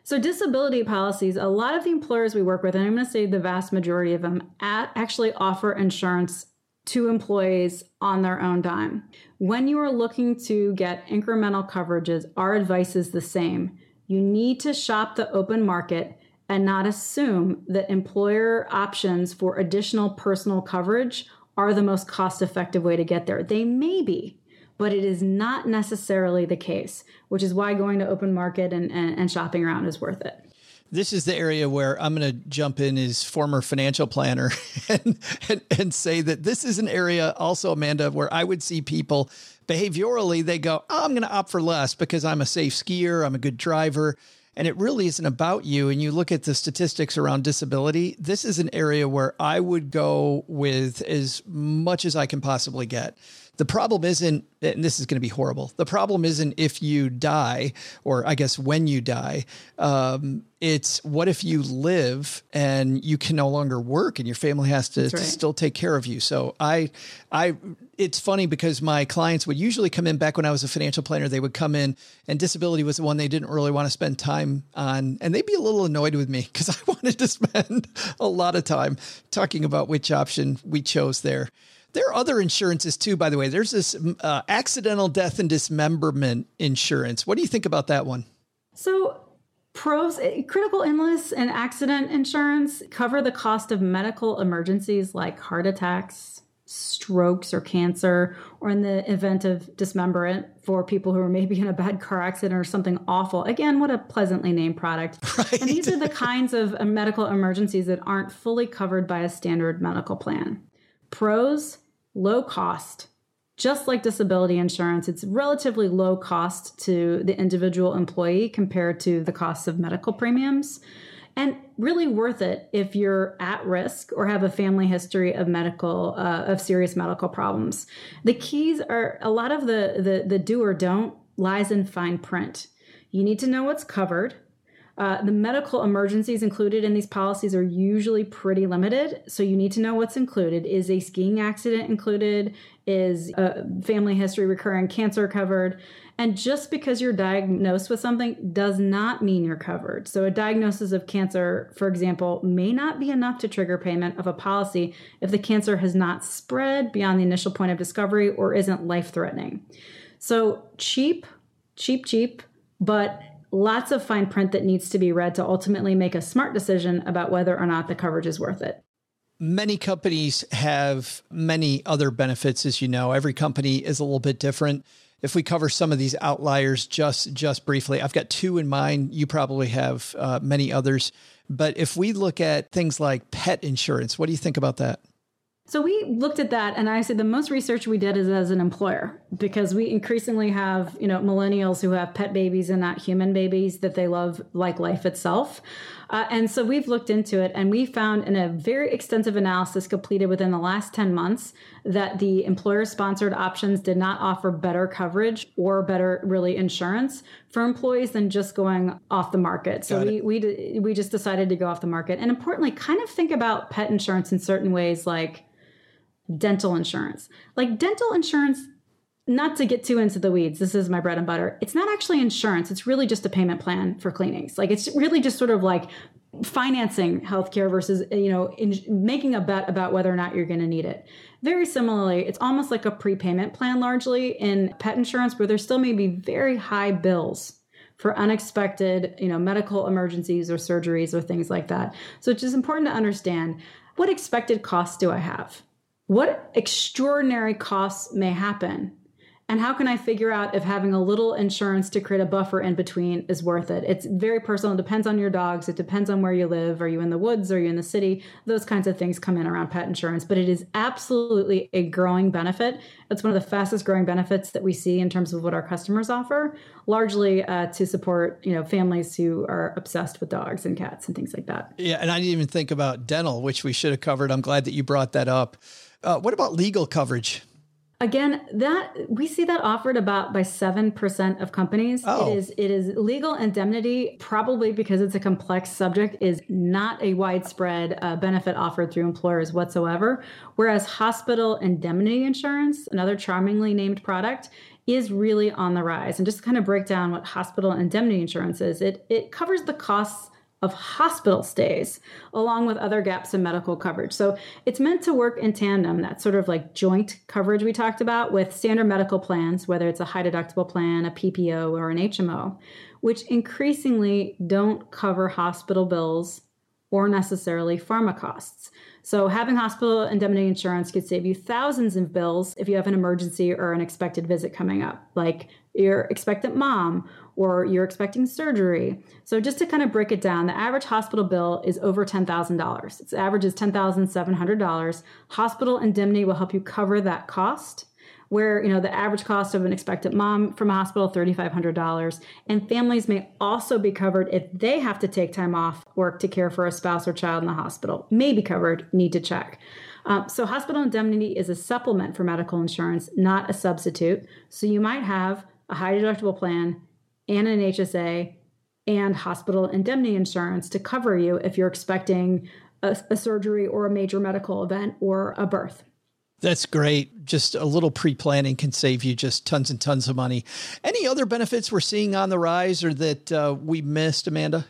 So, disability policies, a lot of the employers we work with, and I'm going to say the vast majority of them, a- actually offer insurance to employees on their own dime. When you are looking to get incremental coverages, our advice is the same. You need to shop the open market and not assume that employer options for additional personal coverage are the most cost effective way to get there. They may be, but it is not necessarily the case, which is why going to open market and, and, and shopping around is worth it. This is the area where I'm going to jump in as former financial planner and, and, and say that this is an area also, Amanda, where I would see people behaviorally, they go, oh, I'm going to opt for less because I'm a safe skier, I'm a good driver. And it really isn't about you. And you look at the statistics around disability, this is an area where I would go with as much as I can possibly get. The problem isn't, and this is going to be horrible. The problem isn't if you die, or I guess when you die. Um, it's what if you live and you can no longer work and your family has to, to still take care of you. So I, I, it's funny because my clients would usually come in back when I was a financial planner. They would come in, and disability was the one they didn't really want to spend time on, and they'd be a little annoyed with me because I wanted to spend a lot of time talking about which option we chose there. There are other insurances too, by the way. There's this uh, accidental death and dismemberment insurance. What do you think about that one? So, pros eh, critical illness and accident insurance cover the cost of medical emergencies like heart attacks, strokes, or cancer, or in the event of dismemberment for people who are maybe in a bad car accident or something awful. Again, what a pleasantly named product. And these are the kinds of medical emergencies that aren't fully covered by a standard medical plan. Pros, low cost. Just like disability insurance, it's relatively low cost to the individual employee compared to the cost of medical premiums. And really worth it if you're at risk or have a family history of medical uh, of serious medical problems. The keys are a lot of the, the the do or don't lies in fine print. You need to know what's covered. Uh, the medical emergencies included in these policies are usually pretty limited, so you need to know what's included. Is a skiing accident included? Is a family history recurring cancer covered? And just because you're diagnosed with something does not mean you're covered. So, a diagnosis of cancer, for example, may not be enough to trigger payment of a policy if the cancer has not spread beyond the initial point of discovery or isn't life threatening. So, cheap, cheap, cheap, but lots of fine print that needs to be read to ultimately make a smart decision about whether or not the coverage is worth it. many companies have many other benefits as you know. Every company is a little bit different. If we cover some of these outliers just just briefly i've got two in mind. You probably have uh, many others. But if we look at things like pet insurance what do you think about that So we looked at that, and I said the most research we did is as an employer because we increasingly have you know millennials who have pet babies and not human babies that they love like life itself, uh, and so we've looked into it, and we found in a very extensive analysis completed within the last ten months that the employer-sponsored options did not offer better coverage or better really insurance for employees than just going off the market. So we we d- we just decided to go off the market, and importantly, kind of think about pet insurance in certain ways like dental insurance. Like dental insurance, not to get too into the weeds, this is my bread and butter. It's not actually insurance, it's really just a payment plan for cleanings. Like it's really just sort of like financing healthcare versus you know in, making a bet about whether or not you're going to need it. Very similarly, it's almost like a prepayment plan largely in pet insurance where there still may be very high bills for unexpected, you know, medical emergencies or surgeries or things like that. So it's just important to understand what expected costs do I have? What extraordinary costs may happen and how can I figure out if having a little insurance to create a buffer in between is worth it? It's very personal. It depends on your dogs. It depends on where you live. Are you in the woods? Are you in the city? Those kinds of things come in around pet insurance, but it is absolutely a growing benefit. It's one of the fastest growing benefits that we see in terms of what our customers offer, largely uh, to support you know families who are obsessed with dogs and cats and things like that. Yeah, and I didn't even think about dental, which we should have covered. I'm glad that you brought that up. Uh, what about legal coverage? Again, that we see that offered about by seven percent of companies. Oh. It is it is legal indemnity, probably because it's a complex subject, is not a widespread uh, benefit offered through employers whatsoever. Whereas hospital indemnity insurance, another charmingly named product, is really on the rise. And just to kind of break down what hospital indemnity insurance is, it it covers the costs of hospital stays, along with other gaps in medical coverage. So it's meant to work in tandem, that sort of like joint coverage we talked about with standard medical plans, whether it's a high deductible plan, a PPO, or an HMO, which increasingly don't cover hospital bills or necessarily pharma costs. So, having hospital indemnity insurance could save you thousands of bills if you have an emergency or an expected visit coming up, like your expectant mom or you're expecting surgery. So, just to kind of break it down, the average hospital bill is over $10,000. Its average is $10,700. Hospital indemnity will help you cover that cost where you know the average cost of an expectant mom from a hospital $3500 and families may also be covered if they have to take time off work to care for a spouse or child in the hospital may be covered need to check um, so hospital indemnity is a supplement for medical insurance not a substitute so you might have a high deductible plan and an hsa and hospital indemnity insurance to cover you if you're expecting a, a surgery or a major medical event or a birth that's great. Just a little pre planning can save you just tons and tons of money. Any other benefits we're seeing on the rise or that uh, we missed, Amanda?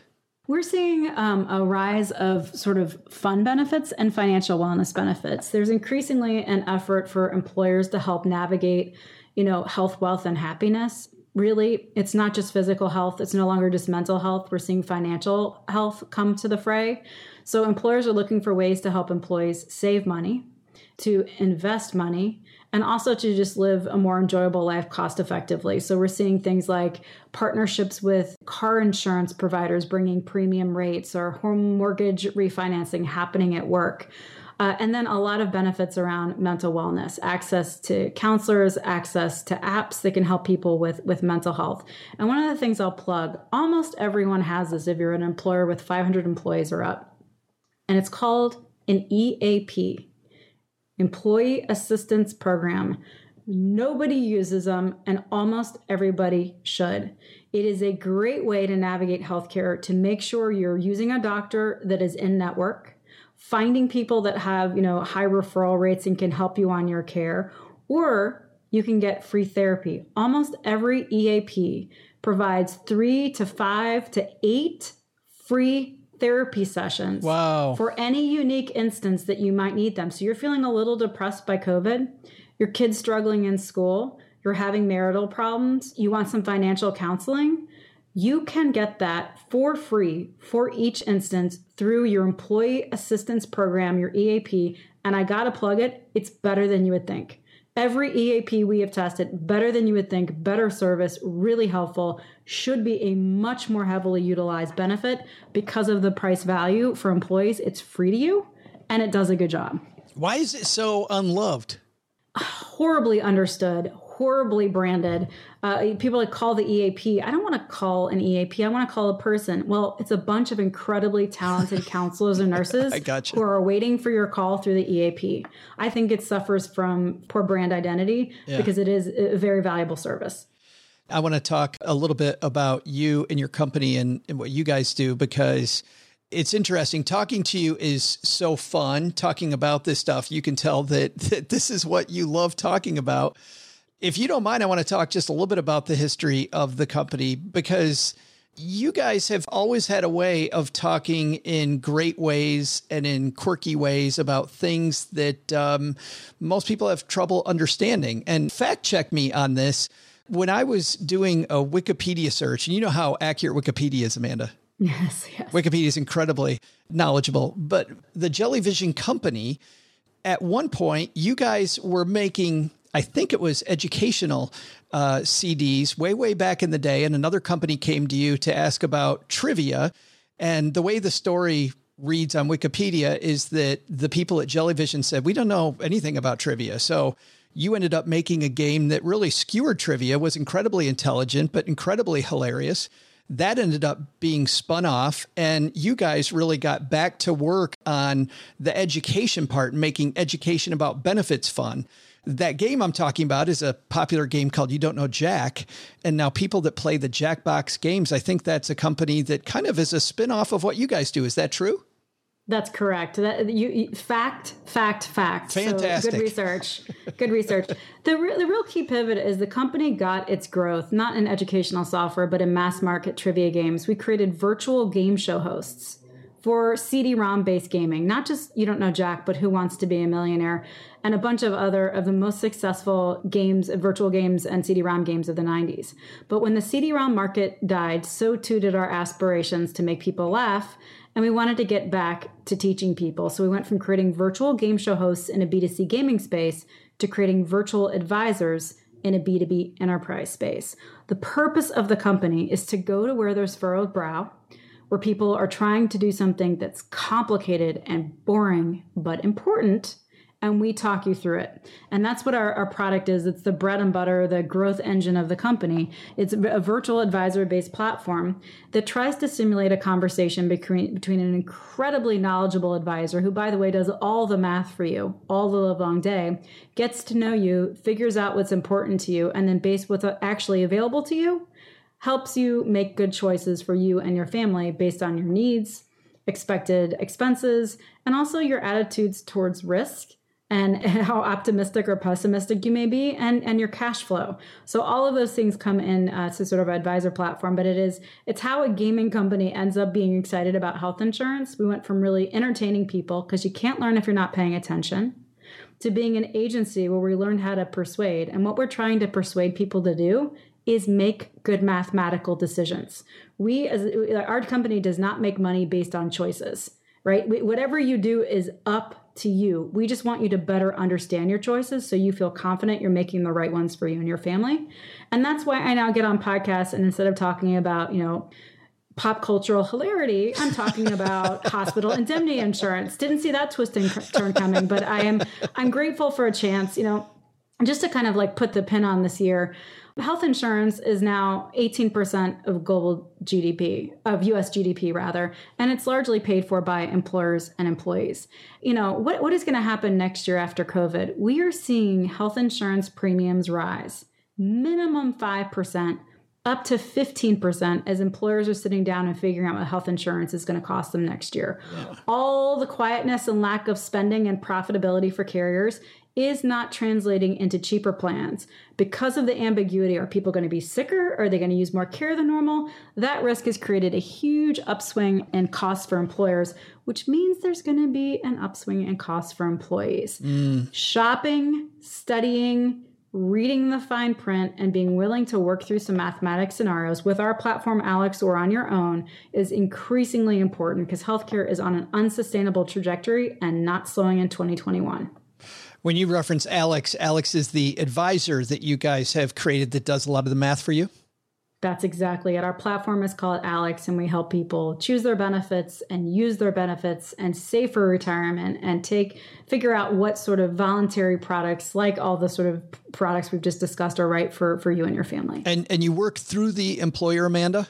We're seeing um, a rise of sort of fun benefits and financial wellness benefits. There's increasingly an effort for employers to help navigate, you know, health, wealth, and happiness. Really, it's not just physical health, it's no longer just mental health. We're seeing financial health come to the fray. So, employers are looking for ways to help employees save money, to invest money and also to just live a more enjoyable life cost effectively. So we're seeing things like partnerships with car insurance providers bringing premium rates or home mortgage refinancing happening at work. Uh, and then a lot of benefits around mental wellness, access to counselors, access to apps that can help people with, with mental health. And one of the things I'll plug almost everyone has this if you're an employer with 500 employees or up. And it's called an EAP Employee Assistance Program. Nobody uses them, and almost everybody should. It is a great way to navigate healthcare to make sure you're using a doctor that is in network, finding people that have, you know, high referral rates and can help you on your care, or you can get free therapy. Almost every EAP provides three to five to eight free therapy sessions. Wow. For any unique instance that you might need them. So you're feeling a little depressed by COVID, your kid's struggling in school, you're having marital problems, you want some financial counseling. You can get that for free for each instance through your employee assistance program, your EAP. And I got to plug it, it's better than you would think. Every EAP we have tested, better than you would think, better service, really helpful, should be a much more heavily utilized benefit because of the price value for employees. It's free to you and it does a good job. Why is it so unloved? Horribly understood, horribly branded. Uh, people like call the EAP. I don't want to call an EAP. I want to call a person. Well, it's a bunch of incredibly talented counselors and nurses who are waiting for your call through the EAP. I think it suffers from poor brand identity Yeah. because it is a very valuable service. I want to talk a little bit about you and your company and, and what you guys do because it's interesting. Talking to you is so fun. Talking about this stuff, you can tell that, that this is what you love talking about. If you don't mind, I want to talk just a little bit about the history of the company because you guys have always had a way of talking in great ways and in quirky ways about things that um, most people have trouble understanding. And fact check me on this. When I was doing a Wikipedia search, and you know how accurate Wikipedia is, Amanda. Yes, yes. Wikipedia is incredibly knowledgeable, but the Jellyvision company, at one point, you guys were making I think it was educational uh, CDs way, way back in the day. And another company came to you to ask about trivia. And the way the story reads on Wikipedia is that the people at Jellyvision said, We don't know anything about trivia. So you ended up making a game that really skewered trivia, was incredibly intelligent, but incredibly hilarious. That ended up being spun off, and you guys really got back to work on the education part, making education about benefits fun that game I'm talking about is a popular game called You Don't Know Jack. And now people that play the Jackbox games, I think that's a company that kind of is a spin-off of what you guys do. Is that true? That's correct. That you, you fact, fact, fact. Fantastic. So good research. good research. The re- the real key pivot is the company got its growth not in educational software but in mass market trivia games. We created virtual game show hosts for CD-ROM based gaming, not just you don't know Jack, but Who Wants to Be a Millionaire, and a bunch of other of the most successful games, virtual games, and CD-ROM games of the 90s. But when the CD-ROM market died, so too did our aspirations to make people laugh, and we wanted to get back to teaching people. So we went from creating virtual game show hosts in a B2C gaming space to creating virtual advisors in a B2B enterprise space. The purpose of the company is to go to where there's furrowed brow where people are trying to do something that's complicated and boring but important and we talk you through it. And that's what our, our product is. It's the bread and butter, the growth engine of the company. It's a virtual advisor based platform that tries to simulate a conversation between, between an incredibly knowledgeable advisor, who, by the way, does all the math for you all the long day, gets to know you, figures out what's important to you, and then based what's actually available to you, helps you make good choices for you and your family based on your needs, expected expenses, and also your attitudes towards risk and how optimistic or pessimistic you may be and and your cash flow so all of those things come in uh, to sort of advisor platform but it is it's how a gaming company ends up being excited about health insurance we went from really entertaining people because you can't learn if you're not paying attention to being an agency where we learn how to persuade and what we're trying to persuade people to do is make good mathematical decisions. We, as our company, does not make money based on choices, right? Whatever you do is up to you. We just want you to better understand your choices so you feel confident you're making the right ones for you and your family. And that's why I now get on podcasts and instead of talking about, you know, pop cultural hilarity, I'm talking about hospital indemnity insurance. Didn't see that twist and turn coming, but I am I'm grateful for a chance, you know, just to kind of like put the pin on this year health insurance is now 18% of global GDP, of US GDP rather, and it's largely paid for by employers and employees. You know, what, what is going to happen next year after COVID? We are seeing health insurance premiums rise minimum 5%. Up to 15% as employers are sitting down and figuring out what health insurance is going to cost them next year. All the quietness and lack of spending and profitability for carriers is not translating into cheaper plans. Because of the ambiguity, are people going to be sicker? Are they going to use more care than normal? That risk has created a huge upswing in costs for employers, which means there's going to be an upswing in costs for employees. Mm. Shopping, studying, reading the fine print and being willing to work through some mathematics scenarios with our platform, Alex, or on your own is increasingly important because healthcare is on an unsustainable trajectory and not slowing in 2021 when you reference Alex, Alex is the advisor that you guys have created that does a lot of the math for you. That's exactly it. Our platform is called Alex, and we help people choose their benefits and use their benefits and save for retirement and take figure out what sort of voluntary products, like all the sort of products we've just discussed, are right for for you and your family. And and you work through the employer, Amanda.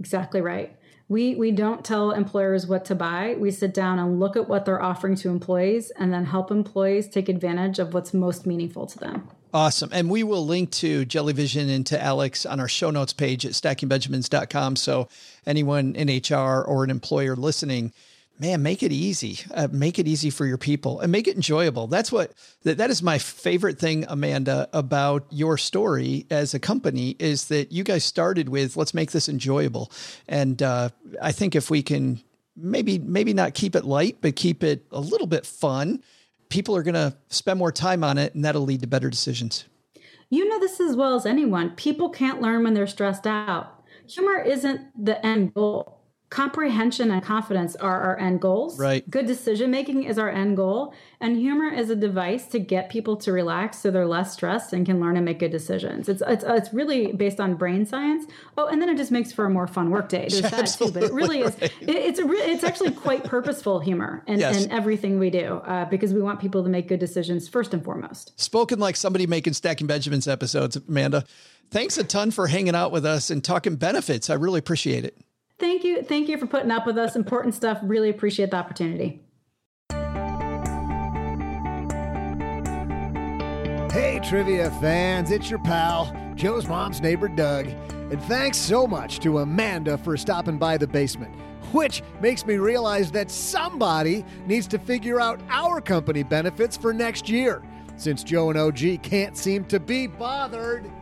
Exactly right. We we don't tell employers what to buy. We sit down and look at what they're offering to employees and then help employees take advantage of what's most meaningful to them. Awesome. And we will link to Jellyvision and to Alex on our show notes page at stackingbenjamins.com. So anyone in HR or an employer listening man, make it easy. Uh, make it easy for your people and make it enjoyable. That's what that, that is my favorite thing, Amanda, about your story as a company is that you guys started with let's make this enjoyable. And uh, I think if we can maybe maybe not keep it light, but keep it a little bit fun, people are going to spend more time on it, and that'll lead to better decisions. You know this as well as anyone. People can't learn when they're stressed out. Humor isn't the end goal comprehension and confidence are our end goals. Right. Good decision making is our end goal. And humor is a device to get people to relax so they're less stressed and can learn and make good decisions. It's it's, it's really based on brain science. Oh, and then it just makes for a more fun workday. There's that too, but it really is. It, it's a re- it's actually quite purposeful humor in, yes. in everything we do uh, because we want people to make good decisions first and foremost. Spoken like somebody making Stacking Benjamins episodes, Amanda. Thanks a ton for hanging out with us and talking benefits. I really appreciate it. Thank you. Thank you for putting up with us. Important stuff. Really appreciate the opportunity. Hey, trivia fans, it's your pal, Joe's mom's neighbor, Doug. And thanks so much to Amanda for stopping by the basement, which makes me realize that somebody needs to figure out our company benefits for next year, since Joe and OG can't seem to be bothered.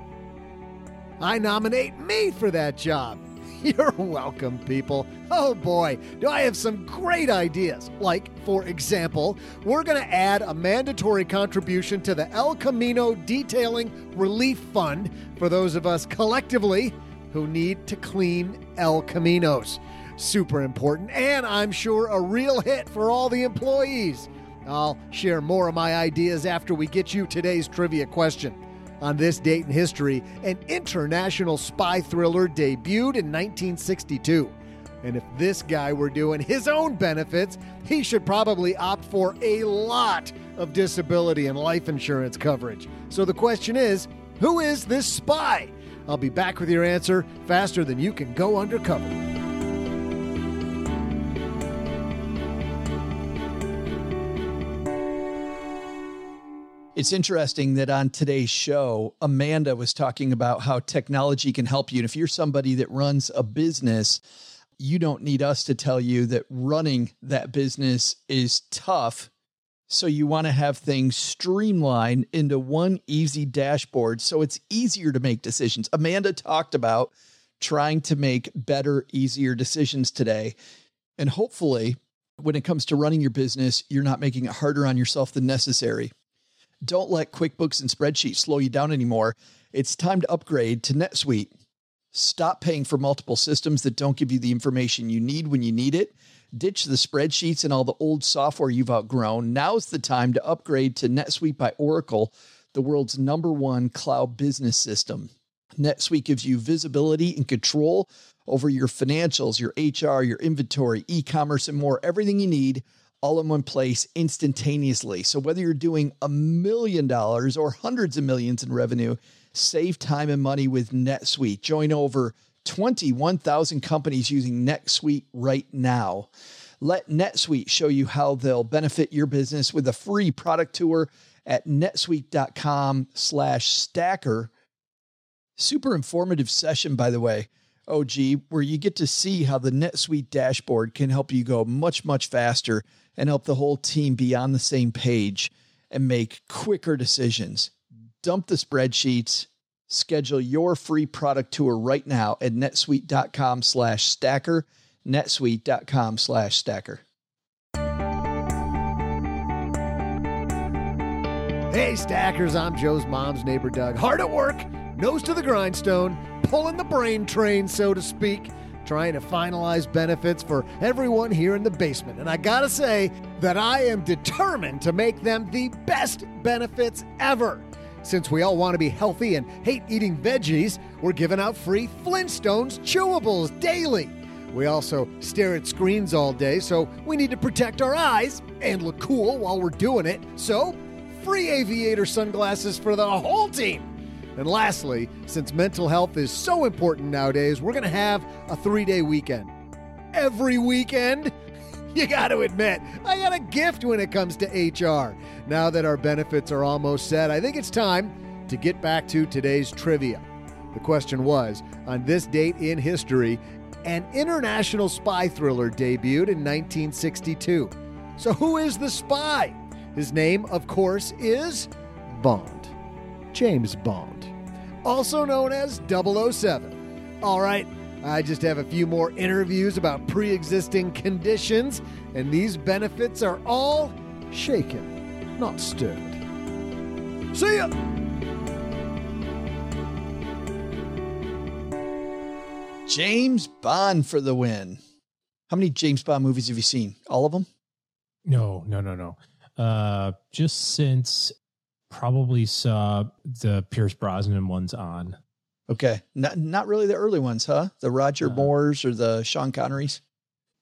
I nominate me for that job. You're welcome, people. Oh boy, do I have some great ideas. Like, for example, we're going to add a mandatory contribution to the El Camino Detailing Relief Fund for those of us collectively who need to clean El Caminos. Super important, and I'm sure a real hit for all the employees. I'll share more of my ideas after we get you today's trivia question. On this date in history, an international spy thriller debuted in 1962. And if this guy were doing his own benefits, he should probably opt for a lot of disability and life insurance coverage. So the question is who is this spy? I'll be back with your answer faster than you can go undercover. It's interesting that on today's show, Amanda was talking about how technology can help you. And if you're somebody that runs a business, you don't need us to tell you that running that business is tough. So you want to have things streamlined into one easy dashboard so it's easier to make decisions. Amanda talked about trying to make better, easier decisions today. And hopefully, when it comes to running your business, you're not making it harder on yourself than necessary. Don't let QuickBooks and spreadsheets slow you down anymore. It's time to upgrade to NetSuite. Stop paying for multiple systems that don't give you the information you need when you need it. Ditch the spreadsheets and all the old software you've outgrown. Now's the time to upgrade to NetSuite by Oracle, the world's number one cloud business system. NetSuite gives you visibility and control over your financials, your HR, your inventory, e commerce, and more. Everything you need all in one place instantaneously. So whether you're doing a million dollars or hundreds of millions in revenue, save time and money with NetSuite. Join over 21,000 companies using NetSuite right now. Let NetSuite show you how they'll benefit your business with a free product tour at netsuite.com slash stacker. Super informative session, by the way. OG, where you get to see how the NetSuite dashboard can help you go much, much faster and help the whole team be on the same page and make quicker decisions. Dump the spreadsheets, schedule your free product tour right now at netsuite.com slash stacker, netsuite.com slash stacker. Hey, stackers, I'm Joe's mom's neighbor, Doug. Hard at work, nose to the grindstone, pulling the brain train, so to speak trying to finalize benefits for everyone here in the basement. And I gotta say that I am determined to make them the best benefits ever. Since we all want to be healthy and hate eating veggies, we're giving out free Flintstones chewables daily. We also stare at screens all day, so we need to protect our eyes and look cool while we're doing it. So, free aviator sunglasses for the whole team. And lastly, since mental health is so important nowadays, we're going to have a three day weekend. Every weekend? You got to admit, I got a gift when it comes to HR. Now that our benefits are almost set, I think it's time to get back to today's trivia. The question was on this date in history, An international spy thriller debuted in 1962. So, who is the spy? His name, of course, is Bond. James Bond, also known as 007. All right, I just have a few more interviews about pre existing conditions, and these benefits are all shaken, not stirred. See ya! James Bond for the win. How many James Bond movies have you seen? All of them? No, no, no, no. Uh, just since probably saw the Pierce Brosnan ones on. Okay. Not not really the early ones, huh? The Roger No. Moores or the Sean Connerys?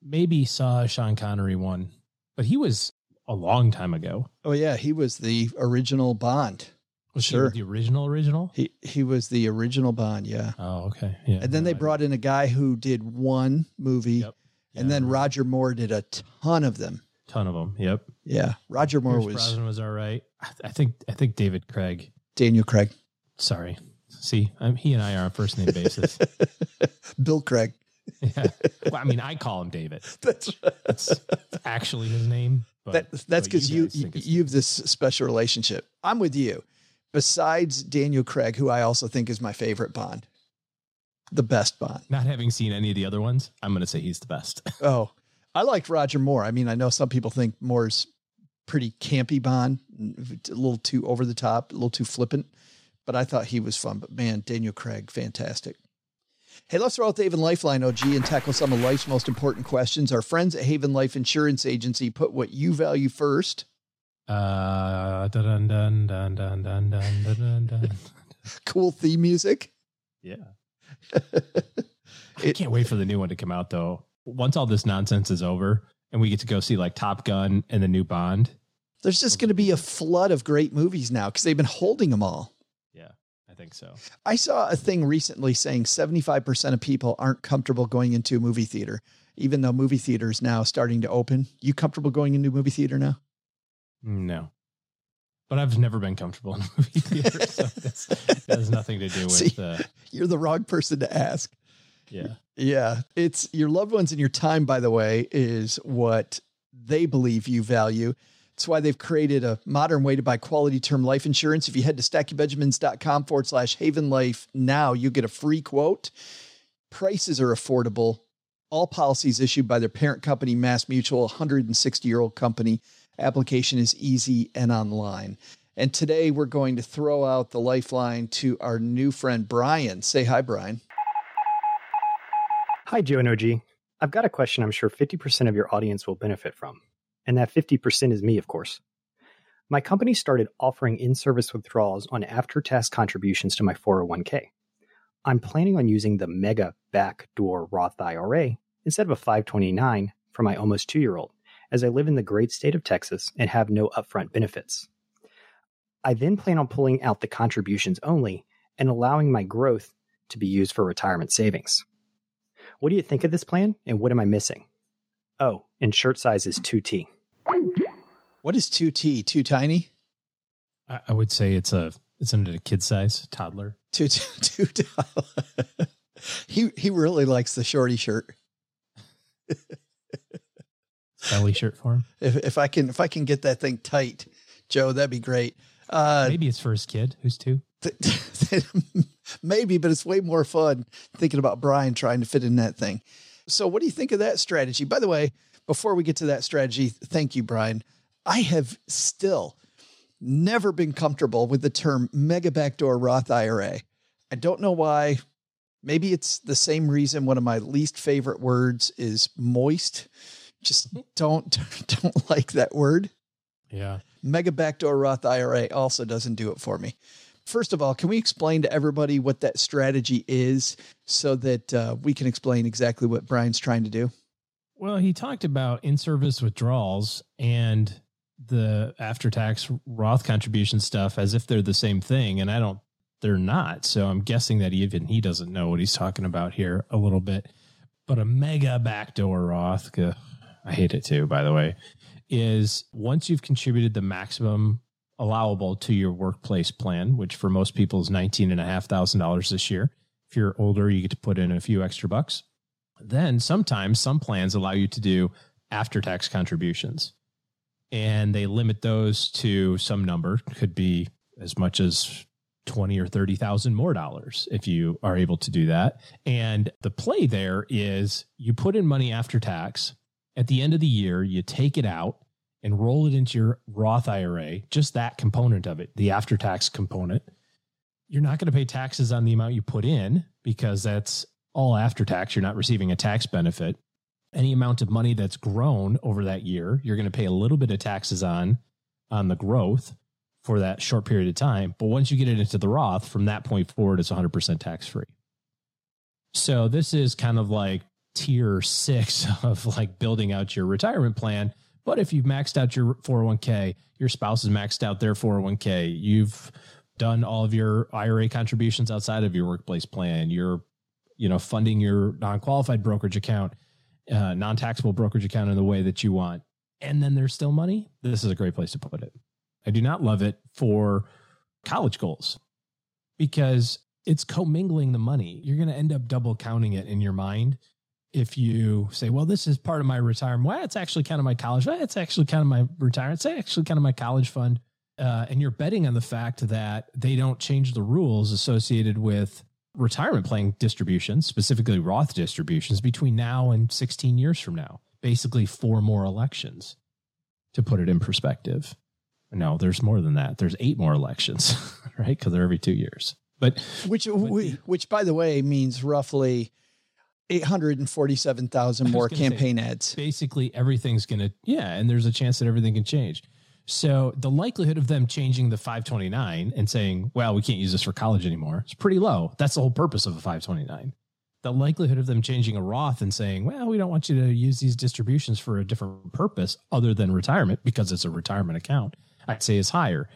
Maybe saw a Sean Connery one, but he was a long time ago. Oh yeah, he was the original Bond. Was he Sure. the original original? He he was the original Bond, yeah. Oh, okay. Yeah. And then they no, I- brought in a guy who did one movie, Yep. and then right. Roger Moore did a ton of them. Ton of them. Yep. Yeah, Roger Moore Pierce was Brosnan was all right. I, I think I think David Craig. Daniel Craig, Sorry. See, I'm, he and I are on first name basis. Bill Craig. yeah. Well, I mean, I call him David. That's That's actually his name. But that, that's because you you, you have this special relationship. I'm with you. Besides Daniel Craig, who I also think is my favorite Bond, the best Bond. not having seen any of the other ones, I'm going to say he's the best. Oh, I like Roger Moore. I mean, I know some people think Moore's pretty campy Bond, a little too over the top, a little too flippant, but I thought he was fun. But man, Daniel Craig, fantastic. Hey, let's throw out the Haven Lifeline OG and tackle some of life's most important questions. Our friends at Haven Life Insurance Agency put what you value first. Dun, dun, dun, cool theme music. Yeah. I can't wait for the new one to come out though. Once all this nonsense is over and we get to go see like Top Gun and the new Bond. There's just going to be a flood of great movies now because they've been holding them all. Yeah, I think so. I saw a thing recently saying 75% of people aren't comfortable going into a movie theater, even though movie theaters now starting to open. You comfortable going into a movie theater now? No. But I've never been comfortable in a movie theater, so that's, that has nothing to do with See? uh, You're the wrong person to ask. yeah. Yeah. It's your loved ones and your time, by the way, is what they believe you value. It's why they've created a modern way to buy quality term life insurance. If you head to stackingbenjamins.com forward slash haven life now, you get a free quote. Prices are affordable. All policies issued by their parent company, Mass Mutual, a 160 year old company. Application is easy and online. And today we're going to throw out the lifeline to our new friend, Brian. Say hi, Brian. Hi, Joe and OG. I've got a question I'm sure 50% of your audience will benefit from. And that 50% is me, of course. My company started offering in service withdrawals on after tax contributions to my 401k. I'm planning on using the Mega Backdoor Roth IRA instead of a 529 for my almost two year old, as I live in the great state of Texas and have no upfront benefits. I then plan on pulling out the contributions only and allowing my growth to be used for retirement savings. What do you think of this plan and what am I missing? Oh, and shirt size is 2T. What is 2T? Too tiny? I, I would say it's a it's under the kid size toddler. Too, too, too he, he really likes the shorty shirt. Belly shirt for him. If, if I can, if I can get that thing tight, Joe, that'd be great. Uh, Maybe it's for his kid who's two. maybe, but it's way more fun thinking about Brian trying to fit in that thing. So, what do you think of that strategy? By the way, before we get to that strategy, thank you, Brian. I have still never been comfortable with the term mega backdoor Roth IRA. I don't know why. Maybe it's the same reason one of my least favorite words is moist. Just don't don't like that word. Yeah. Mega backdoor Roth IRA also doesn't do it for me. First of all, can we explain to everybody what that strategy is so that uh, we can explain exactly what Brian's trying to do? Well, he talked about in service withdrawals and the after tax Roth contribution stuff as if they're the same thing. And I don't, they're not. So I'm guessing that even he doesn't know what he's talking about here a little bit. But a mega backdoor Roth, I hate it too, by the way, is once you've contributed the maximum allowable to your workplace plan, which for most people is $19,500 this year. If you're older, you get to put in a few extra bucks. Then sometimes some plans allow you to do after tax contributions and they limit those to some number, could be as much as 20 or 30,000 more dollars if you are able to do that. And the play there is you put in money after tax. At the end of the year, you take it out and roll it into your Roth IRA, just that component of it, the after tax component. You're not going to pay taxes on the amount you put in because that's all after tax. You're not receiving a tax benefit. Any amount of money that's grown over that year, you're going to pay a little bit of taxes on on the growth for that short period of time. But once you get it into the Roth, from that point forward, it's 100% tax free. So this is kind of like tier six of like building out your retirement plan. But if you've maxed out your 401k, your spouse has maxed out their 401k, you've done all of your IRA contributions outside of your workplace plan, you're, you know, funding your non-qualified brokerage account, uh, non-taxable brokerage account in the way that you want, and then there's still money. This is a great place to put it. I do not love it for college goals because it's commingling the money. You're going to end up double counting it in your mind if you say, well, this is part of my retirement. Well, it's actually kind of my college. Well, it's actually kind of my retirement. It's actually kind of my college fund. Uh, and you're betting on the fact that they don't change the rules associated with retirement plan distributions, specifically Roth distributions, between now and 16 years from now. Basically, four more elections to put it in perspective. No, there's more than that. There's eight more elections, right? Because they're every two years. But which, which, by the way, means roughly eight hundred and forty-seven thousand more campaign say, ads. Basically, everything's gonna yeah, and there's a chance that everything can change. So the likelihood of them changing the 529 and saying, "Well, we can't use this for college anymore," is pretty low. That's the whole purpose of a 529. The likelihood of them changing a Roth and saying, "Well, we don't want you to use these distributions for a different purpose other than retirement because it's a retirement account," I'd say is higher.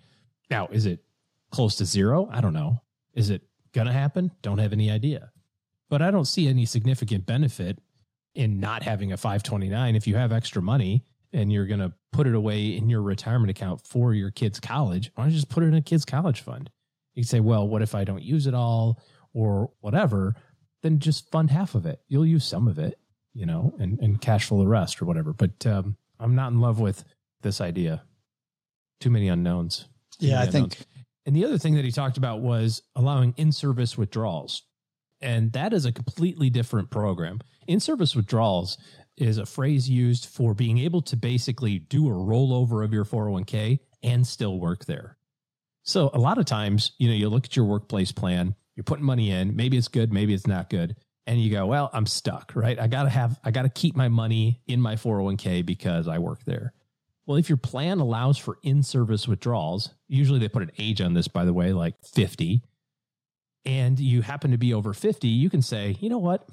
Now, is it close to zero? I don't know. Is it going to happen? Don't have any idea. But I don't see any significant benefit in not having a 529 if you have extra money and you're going to put it away in your retirement account for your kid's college. Why don't you just put it in a kid's college fund? You say, well, what if I don't use it all or whatever? Then just fund half of it. You'll use some of it, you know, and, and cash flow the rest or whatever. But um, I'm not in love with this idea too many unknowns. Too yeah, many I unknowns. think. And the other thing that he talked about was allowing in service withdrawals. And that is a completely different program. In service withdrawals is a phrase used for being able to basically do a rollover of your 401k and still work there. So a lot of times, you know, you look at your workplace plan, you're putting money in, maybe it's good, maybe it's not good. And you go, well, I'm stuck, right? I got to have, I got to keep my money in my 401k because I work there. Well, if your plan allows for in service withdrawals, usually they put an age on this, by the way, like 50, and you happen to be over 50, you can say, you know what?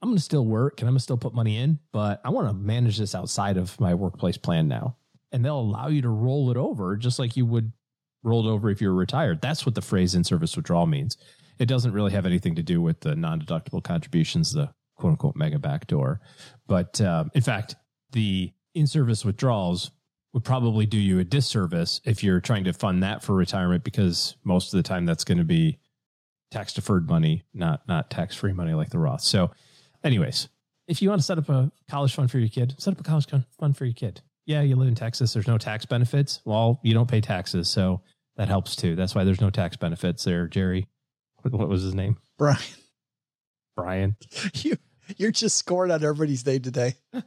I'm going to still work and I'm going to still put money in, but I want to manage this outside of my workplace plan now. And they'll allow you to roll it over just like you would roll it over if you're retired. That's what the phrase in service withdrawal means. It doesn't really have anything to do with the non deductible contributions, the quote unquote mega backdoor. But um, in fact, the in service withdrawals would probably do you a disservice if you're trying to fund that for retirement because most of the time that's going to be tax deferred money, not not tax free money like the Roth. So, anyways, if you want to set up a college fund for your kid, set up a college fund for your kid. Yeah, you live in Texas. There's no tax benefits. Well, you don't pay taxes, so that helps too. That's why there's no tax benefits there. Jerry, what was his name? Brian. Brian. You you're just scoring on everybody's name today.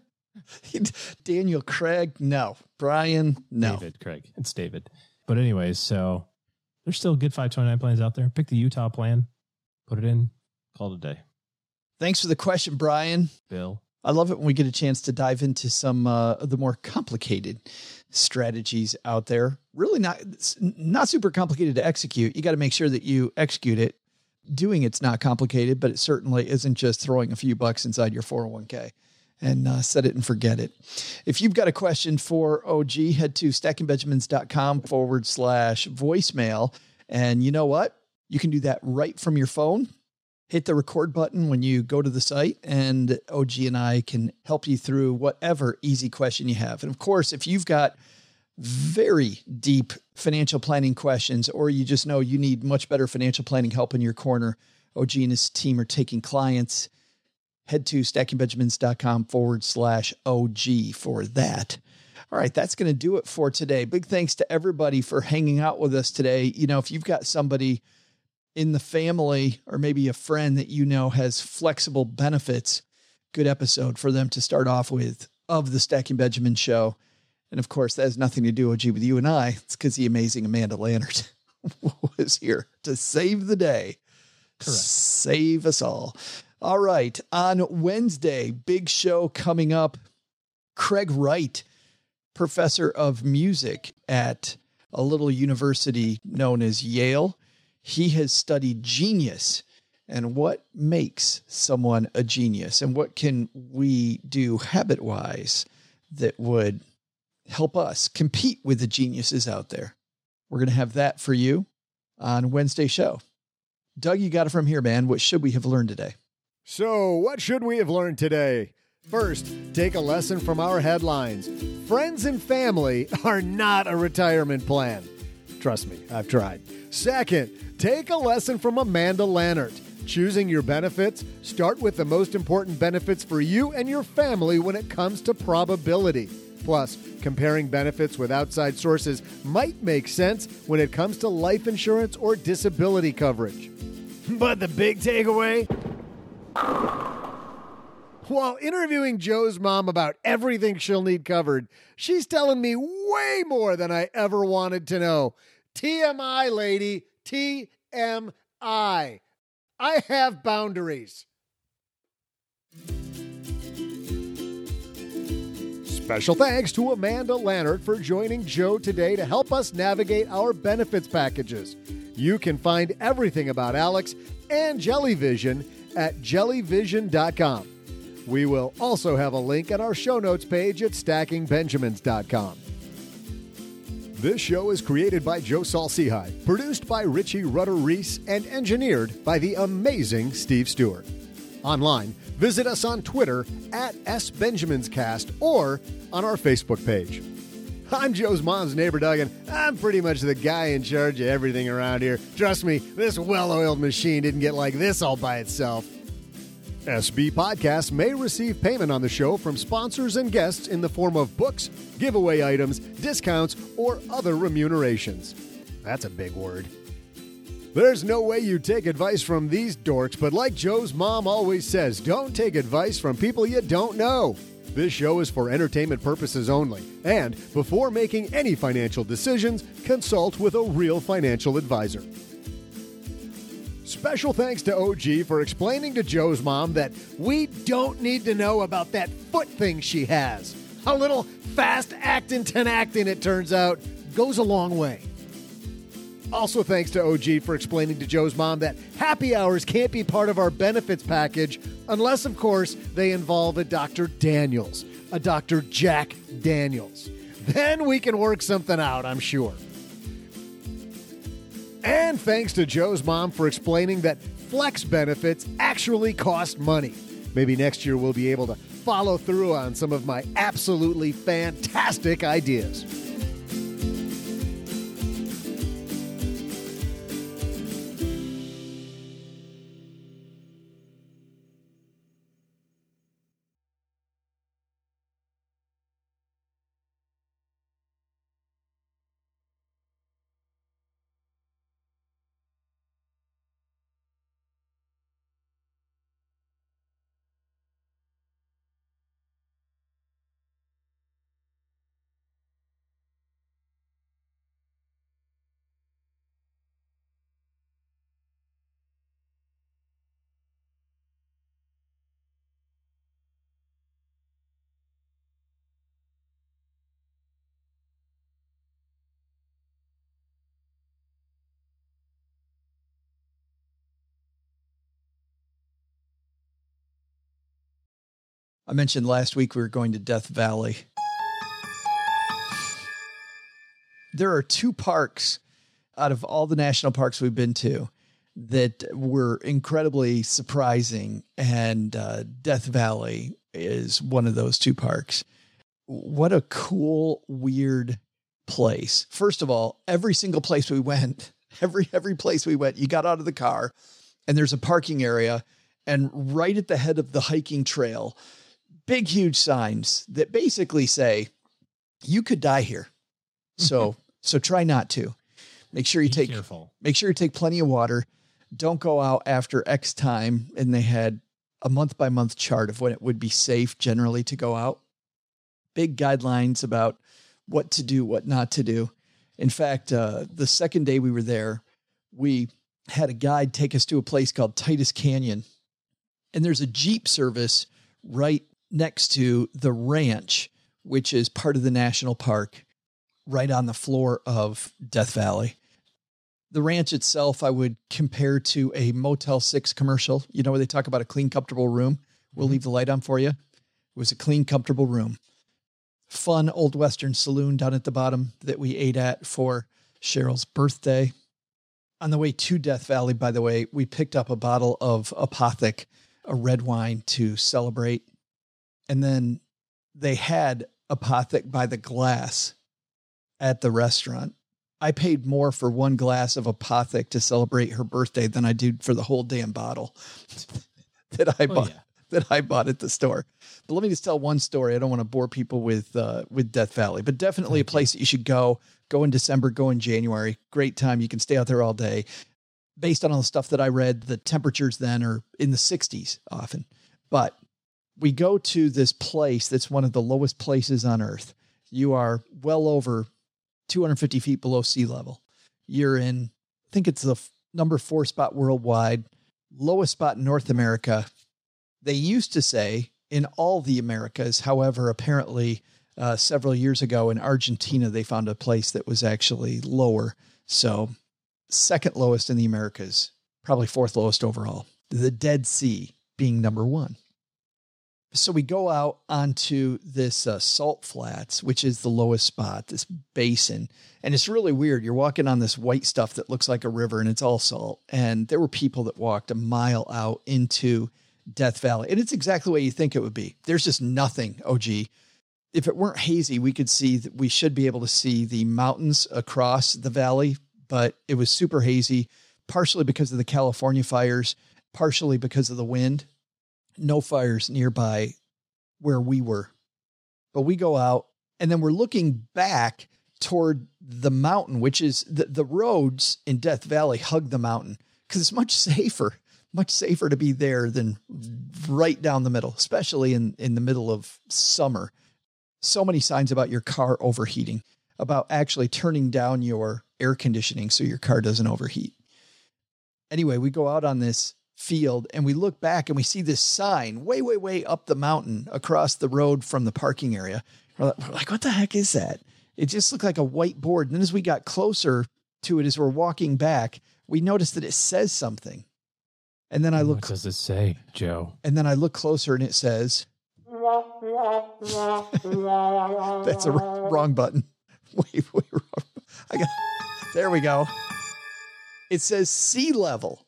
Daniel Craig, no. Brian, no. David Craig. It's David. But anyways, so there's still good 529 plans out there. Pick the Utah plan, put it in, call it a day. Thanks for the question, Brian. Bill. I love it when we get a chance to dive into some uh, of the more complicated strategies out there. Really not not super complicated to execute. You got to make sure that you execute it. Doing it's not complicated, but it certainly isn't just throwing a few bucks inside your 401k and uh, set it and forget it. If you've got a question for OG, head to stackingbenjamins.com forward slash voicemail. And you know what? You can do that right from your phone. Hit the record button when you go to the site, and OG and I can help you through whatever easy question you have. And of course, if you've got very deep financial planning questions, or you just know you need much better financial planning help in your corner, OG and his team are taking clients Head to stackingbenjamins.com forward slash OG for that. All right, that's going to do it for today. Big thanks to everybody for hanging out with us today. You know, if you've got somebody in the family or maybe a friend that you know has flexible benefits, good episode for them to start off with of the Stacking Benjamin show. And of course, that has nothing to do, OG, with you and I. It's because the amazing Amanda Lannert was here to save the day. Correct. Save us all. All right. On Wednesday, big show coming up. Craig Wright, professor of music at a little university known as Yale. He has studied genius and what makes someone a genius and what can we do habit wise that would help us compete with the geniuses out there. We're going to have that for you on Wednesday show. Doug, you got it from here, man. What should we have learned today? So, what should we have learned today? First, take a lesson from our headlines. Friends and family are not a retirement plan. Trust me, I've tried. Second, take a lesson from Amanda Lannert. Choosing your benefits, start with the most important benefits for you and your family when it comes to probability. Plus, comparing benefits with outside sources might make sense when it comes to life insurance or disability coverage. But the big takeaway? While interviewing Joe's mom about everything she'll need covered, she's telling me way more than I ever wanted to know. TMI, lady. TMI. I have boundaries. Special thanks to Amanda Lannert for joining Joe today to help us navigate our benefits packages. You can find everything about Alex and Jellyvision at jellyvision.com. We will also have a link at our show notes page at stackingbenjamins.com. This show is created by Joe Saul-Sehy, produced by Richie Rudder Reese, and engineered by the amazing Steve Stewart. Online, visit us on Twitter at SBenjaminsCast or on our Facebook page. I'm Joe's mom's neighbor, Doug, and I'm pretty much the guy in charge of everything around here. Trust me, this well oiled machine didn't get like this all by itself. SB Podcasts may receive payment on the show from sponsors and guests in the form of books, giveaway items, discounts, or other remunerations. That's a big word. There's no way you take advice from these dorks, but like Joe's mom always says, don't take advice from people you don't know. This show is for entertainment purposes only, and before making any financial decisions, consult with a real financial advisor. Special thanks to OG for explaining to Joe's mom that we don't need to know about that foot thing she has. A little fast acting, Tinactin, it turns out, goes a long way. Also, thanks to OG for explaining to Joe's mom that happy hours can't be part of our benefits package unless, of course, they involve a Dr. Daniels, a Dr. Jack Daniels. Then we can work something out, I'm sure. And thanks to Joe's mom for explaining that flex benefits actually cost money. Maybe next year we'll be able to follow through on some of my absolutely fantastic ideas. I mentioned last week we were going to Death Valley. There are two parks out of all the national parks we've been to that were incredibly surprising, and uh, Death Valley is one of those two parks. What a cool, weird place. First of all, every single place we went, every every place we went, you got out of the car and there's a parking area And right at the head of the hiking trail, big, huge signs that basically say, you could die here. So, so try not to. Make sure you Be take careful. make sure you take plenty of water. Don't go out after X time. And they had a month by month chart of when it would be safe generally to go out. Big guidelines about what to do, what not to do. In fact, uh, the second day we were there, we had a guide take us to a place called Titus Canyon. And there's a Jeep service right next to the ranch, which is part of the national park, right on the floor of Death Valley. The ranch itself, I would compare to a Motel 6 commercial. You know, where they talk about a clean, comfortable room? We'll mm-hmm. leave the light on for you. It was a clean, comfortable room. Fun old Western saloon down at the bottom that we ate at for Cheryl's birthday. On the way to Death Valley, by the way, we picked up a bottle of Apothic, a red wine to celebrate. And then they had Apothic by the glass at the restaurant. I paid more for one glass of Apothic to celebrate her birthday than I did for the whole damn bottle that I Oh, bought yeah. that I bought at the store. But let me just tell one story. I don't want to bore people with uh, with Death Valley, but definitely a place that you should go. Go in December, go in January. Great time. You can stay out there all day. Based on all the stuff that I read, the temperatures then are in the 60s often. But we go to this place that's one of the lowest places on earth. You are well over 250 feet below sea level. You're in, I think it's the f- number four spot worldwide, lowest spot in North America. They used to say in all the Americas. However, apparently, uh, several years ago in Argentina, they found a place that was actually lower. So, second lowest in the Americas, probably fourth lowest overall. The Dead Sea being number one. So we go out onto this uh, salt flats, which is the lowest spot, this basin. And it's really weird. You're walking on this white stuff that looks like a river and it's all salt. And there were people that walked a mile out into Death Valley. And it's exactly way you think it would be. There's just nothing, OG. If it weren't hazy, we could see that we should be able to see the mountains across the valley, but it was super hazy, partially because of the California fires, partially because of the wind no fires nearby where we were. But we go out and then we're looking back toward the mountain, which is the, the roads in Death Valley hug the mountain because it's much safer, much safer to be there than right down the middle, especially in, in the middle of summer. So many signs about your car overheating, about actually turning down your air conditioning so your car doesn't overheat. Anyway, we go out on this field and we look back and we see this sign way, way, way up the mountain across the road from the parking area. We're like, what the heck is that? It just looked like a white board. And then as we got closer to it, as we're walking back, we noticed that it says something. And then I look, What does it say, Joe? and then I look closer and it says, that's a wrong button. Wait, wait, wrong. I got, there we go. It says sea level.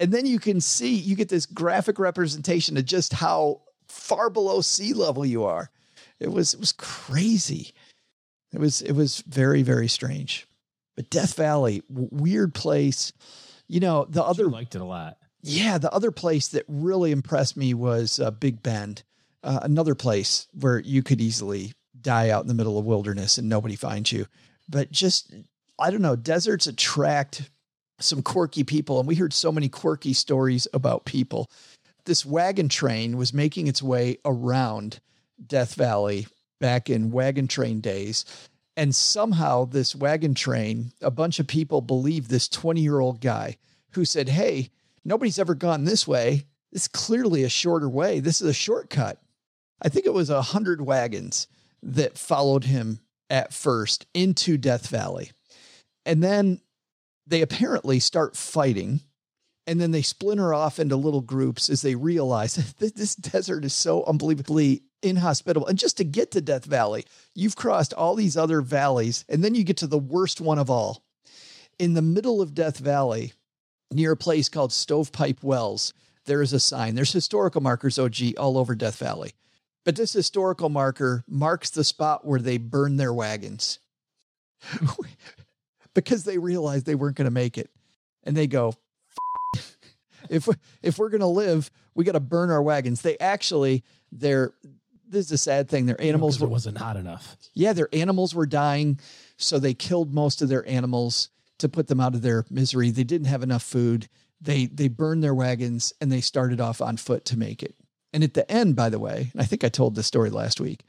And then you can see, you get this graphic representation of just how far below sea level you are. It was, it was crazy. It was, it was very, very strange. But Death Valley, w- weird place. You know, the other You liked it a lot. yeah, the other place that really impressed me was uh, Big Bend, uh, another place where you could easily die out in the middle of wilderness and nobody finds you. But just, I don't know, deserts attract some quirky people. And we heard so many quirky stories about people. This wagon train was making its way around Death Valley back in wagon train days. And somehow, this wagon train, a bunch of people believed this 20 year old guy who said, Hey, nobody's ever gone this way. It's clearly a shorter way. This is a shortcut. I think it was a hundred wagons that followed him at first into Death Valley. And then they apparently start fighting. And then they splinter off into little groups as they realize that this desert is so unbelievably inhospitable. And just to get to Death Valley, you've crossed all these other valleys, and then you get to the worst one of all. In the middle of Death Valley, near a place called Stovepipe Wells, there is a sign. There's historical markers, OG, all over Death Valley. But this historical marker marks the spot where they burned their wagons because they realized they weren't going to make it. And they go, if we, if we're going to live, We got to burn our wagons. They actually, they're, this is a sad thing. Their animals it were, wasn't hot enough. yeah, their animals were dying. So they killed most of their animals to put them out of their misery. They didn't have enough food. They they burned their wagons and they started off on foot to make it. And at the end, by the way, and I think I told this story last week,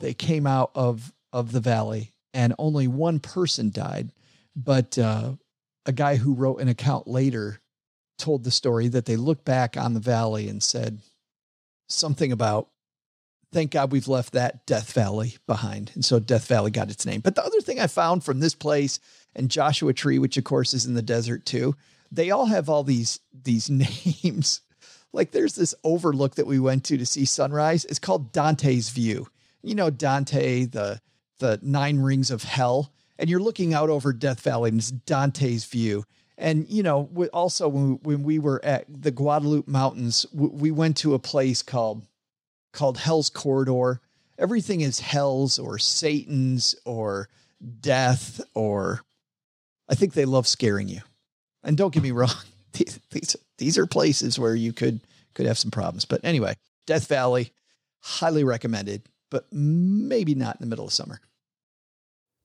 they came out of of the valley and only one person died. But uh, a guy who wrote an account later told the story that they looked back on the valley and said something about thank God we've left that Death Valley behind. And so Death Valley got its name. But the other thing I found from this place and Joshua Tree, which of course is in the desert too, they all have all these these names. Like there's this overlook that we went to to see sunrise. It's called Dante's View. You know Dante, the the nine rings of hell, and you're looking out over Death Valley, and it's Dante's View. And you know, also when we, when we were at the Guadalupe Mountains, we went to a place called called Hell's Corridor. Everything is Hell's or Satan's or death or I think they love scaring you. And don't get me wrong, these, these, these are places where you could could have some problems. But anyway, Death Valley, highly recommended, but maybe not in the middle of summer.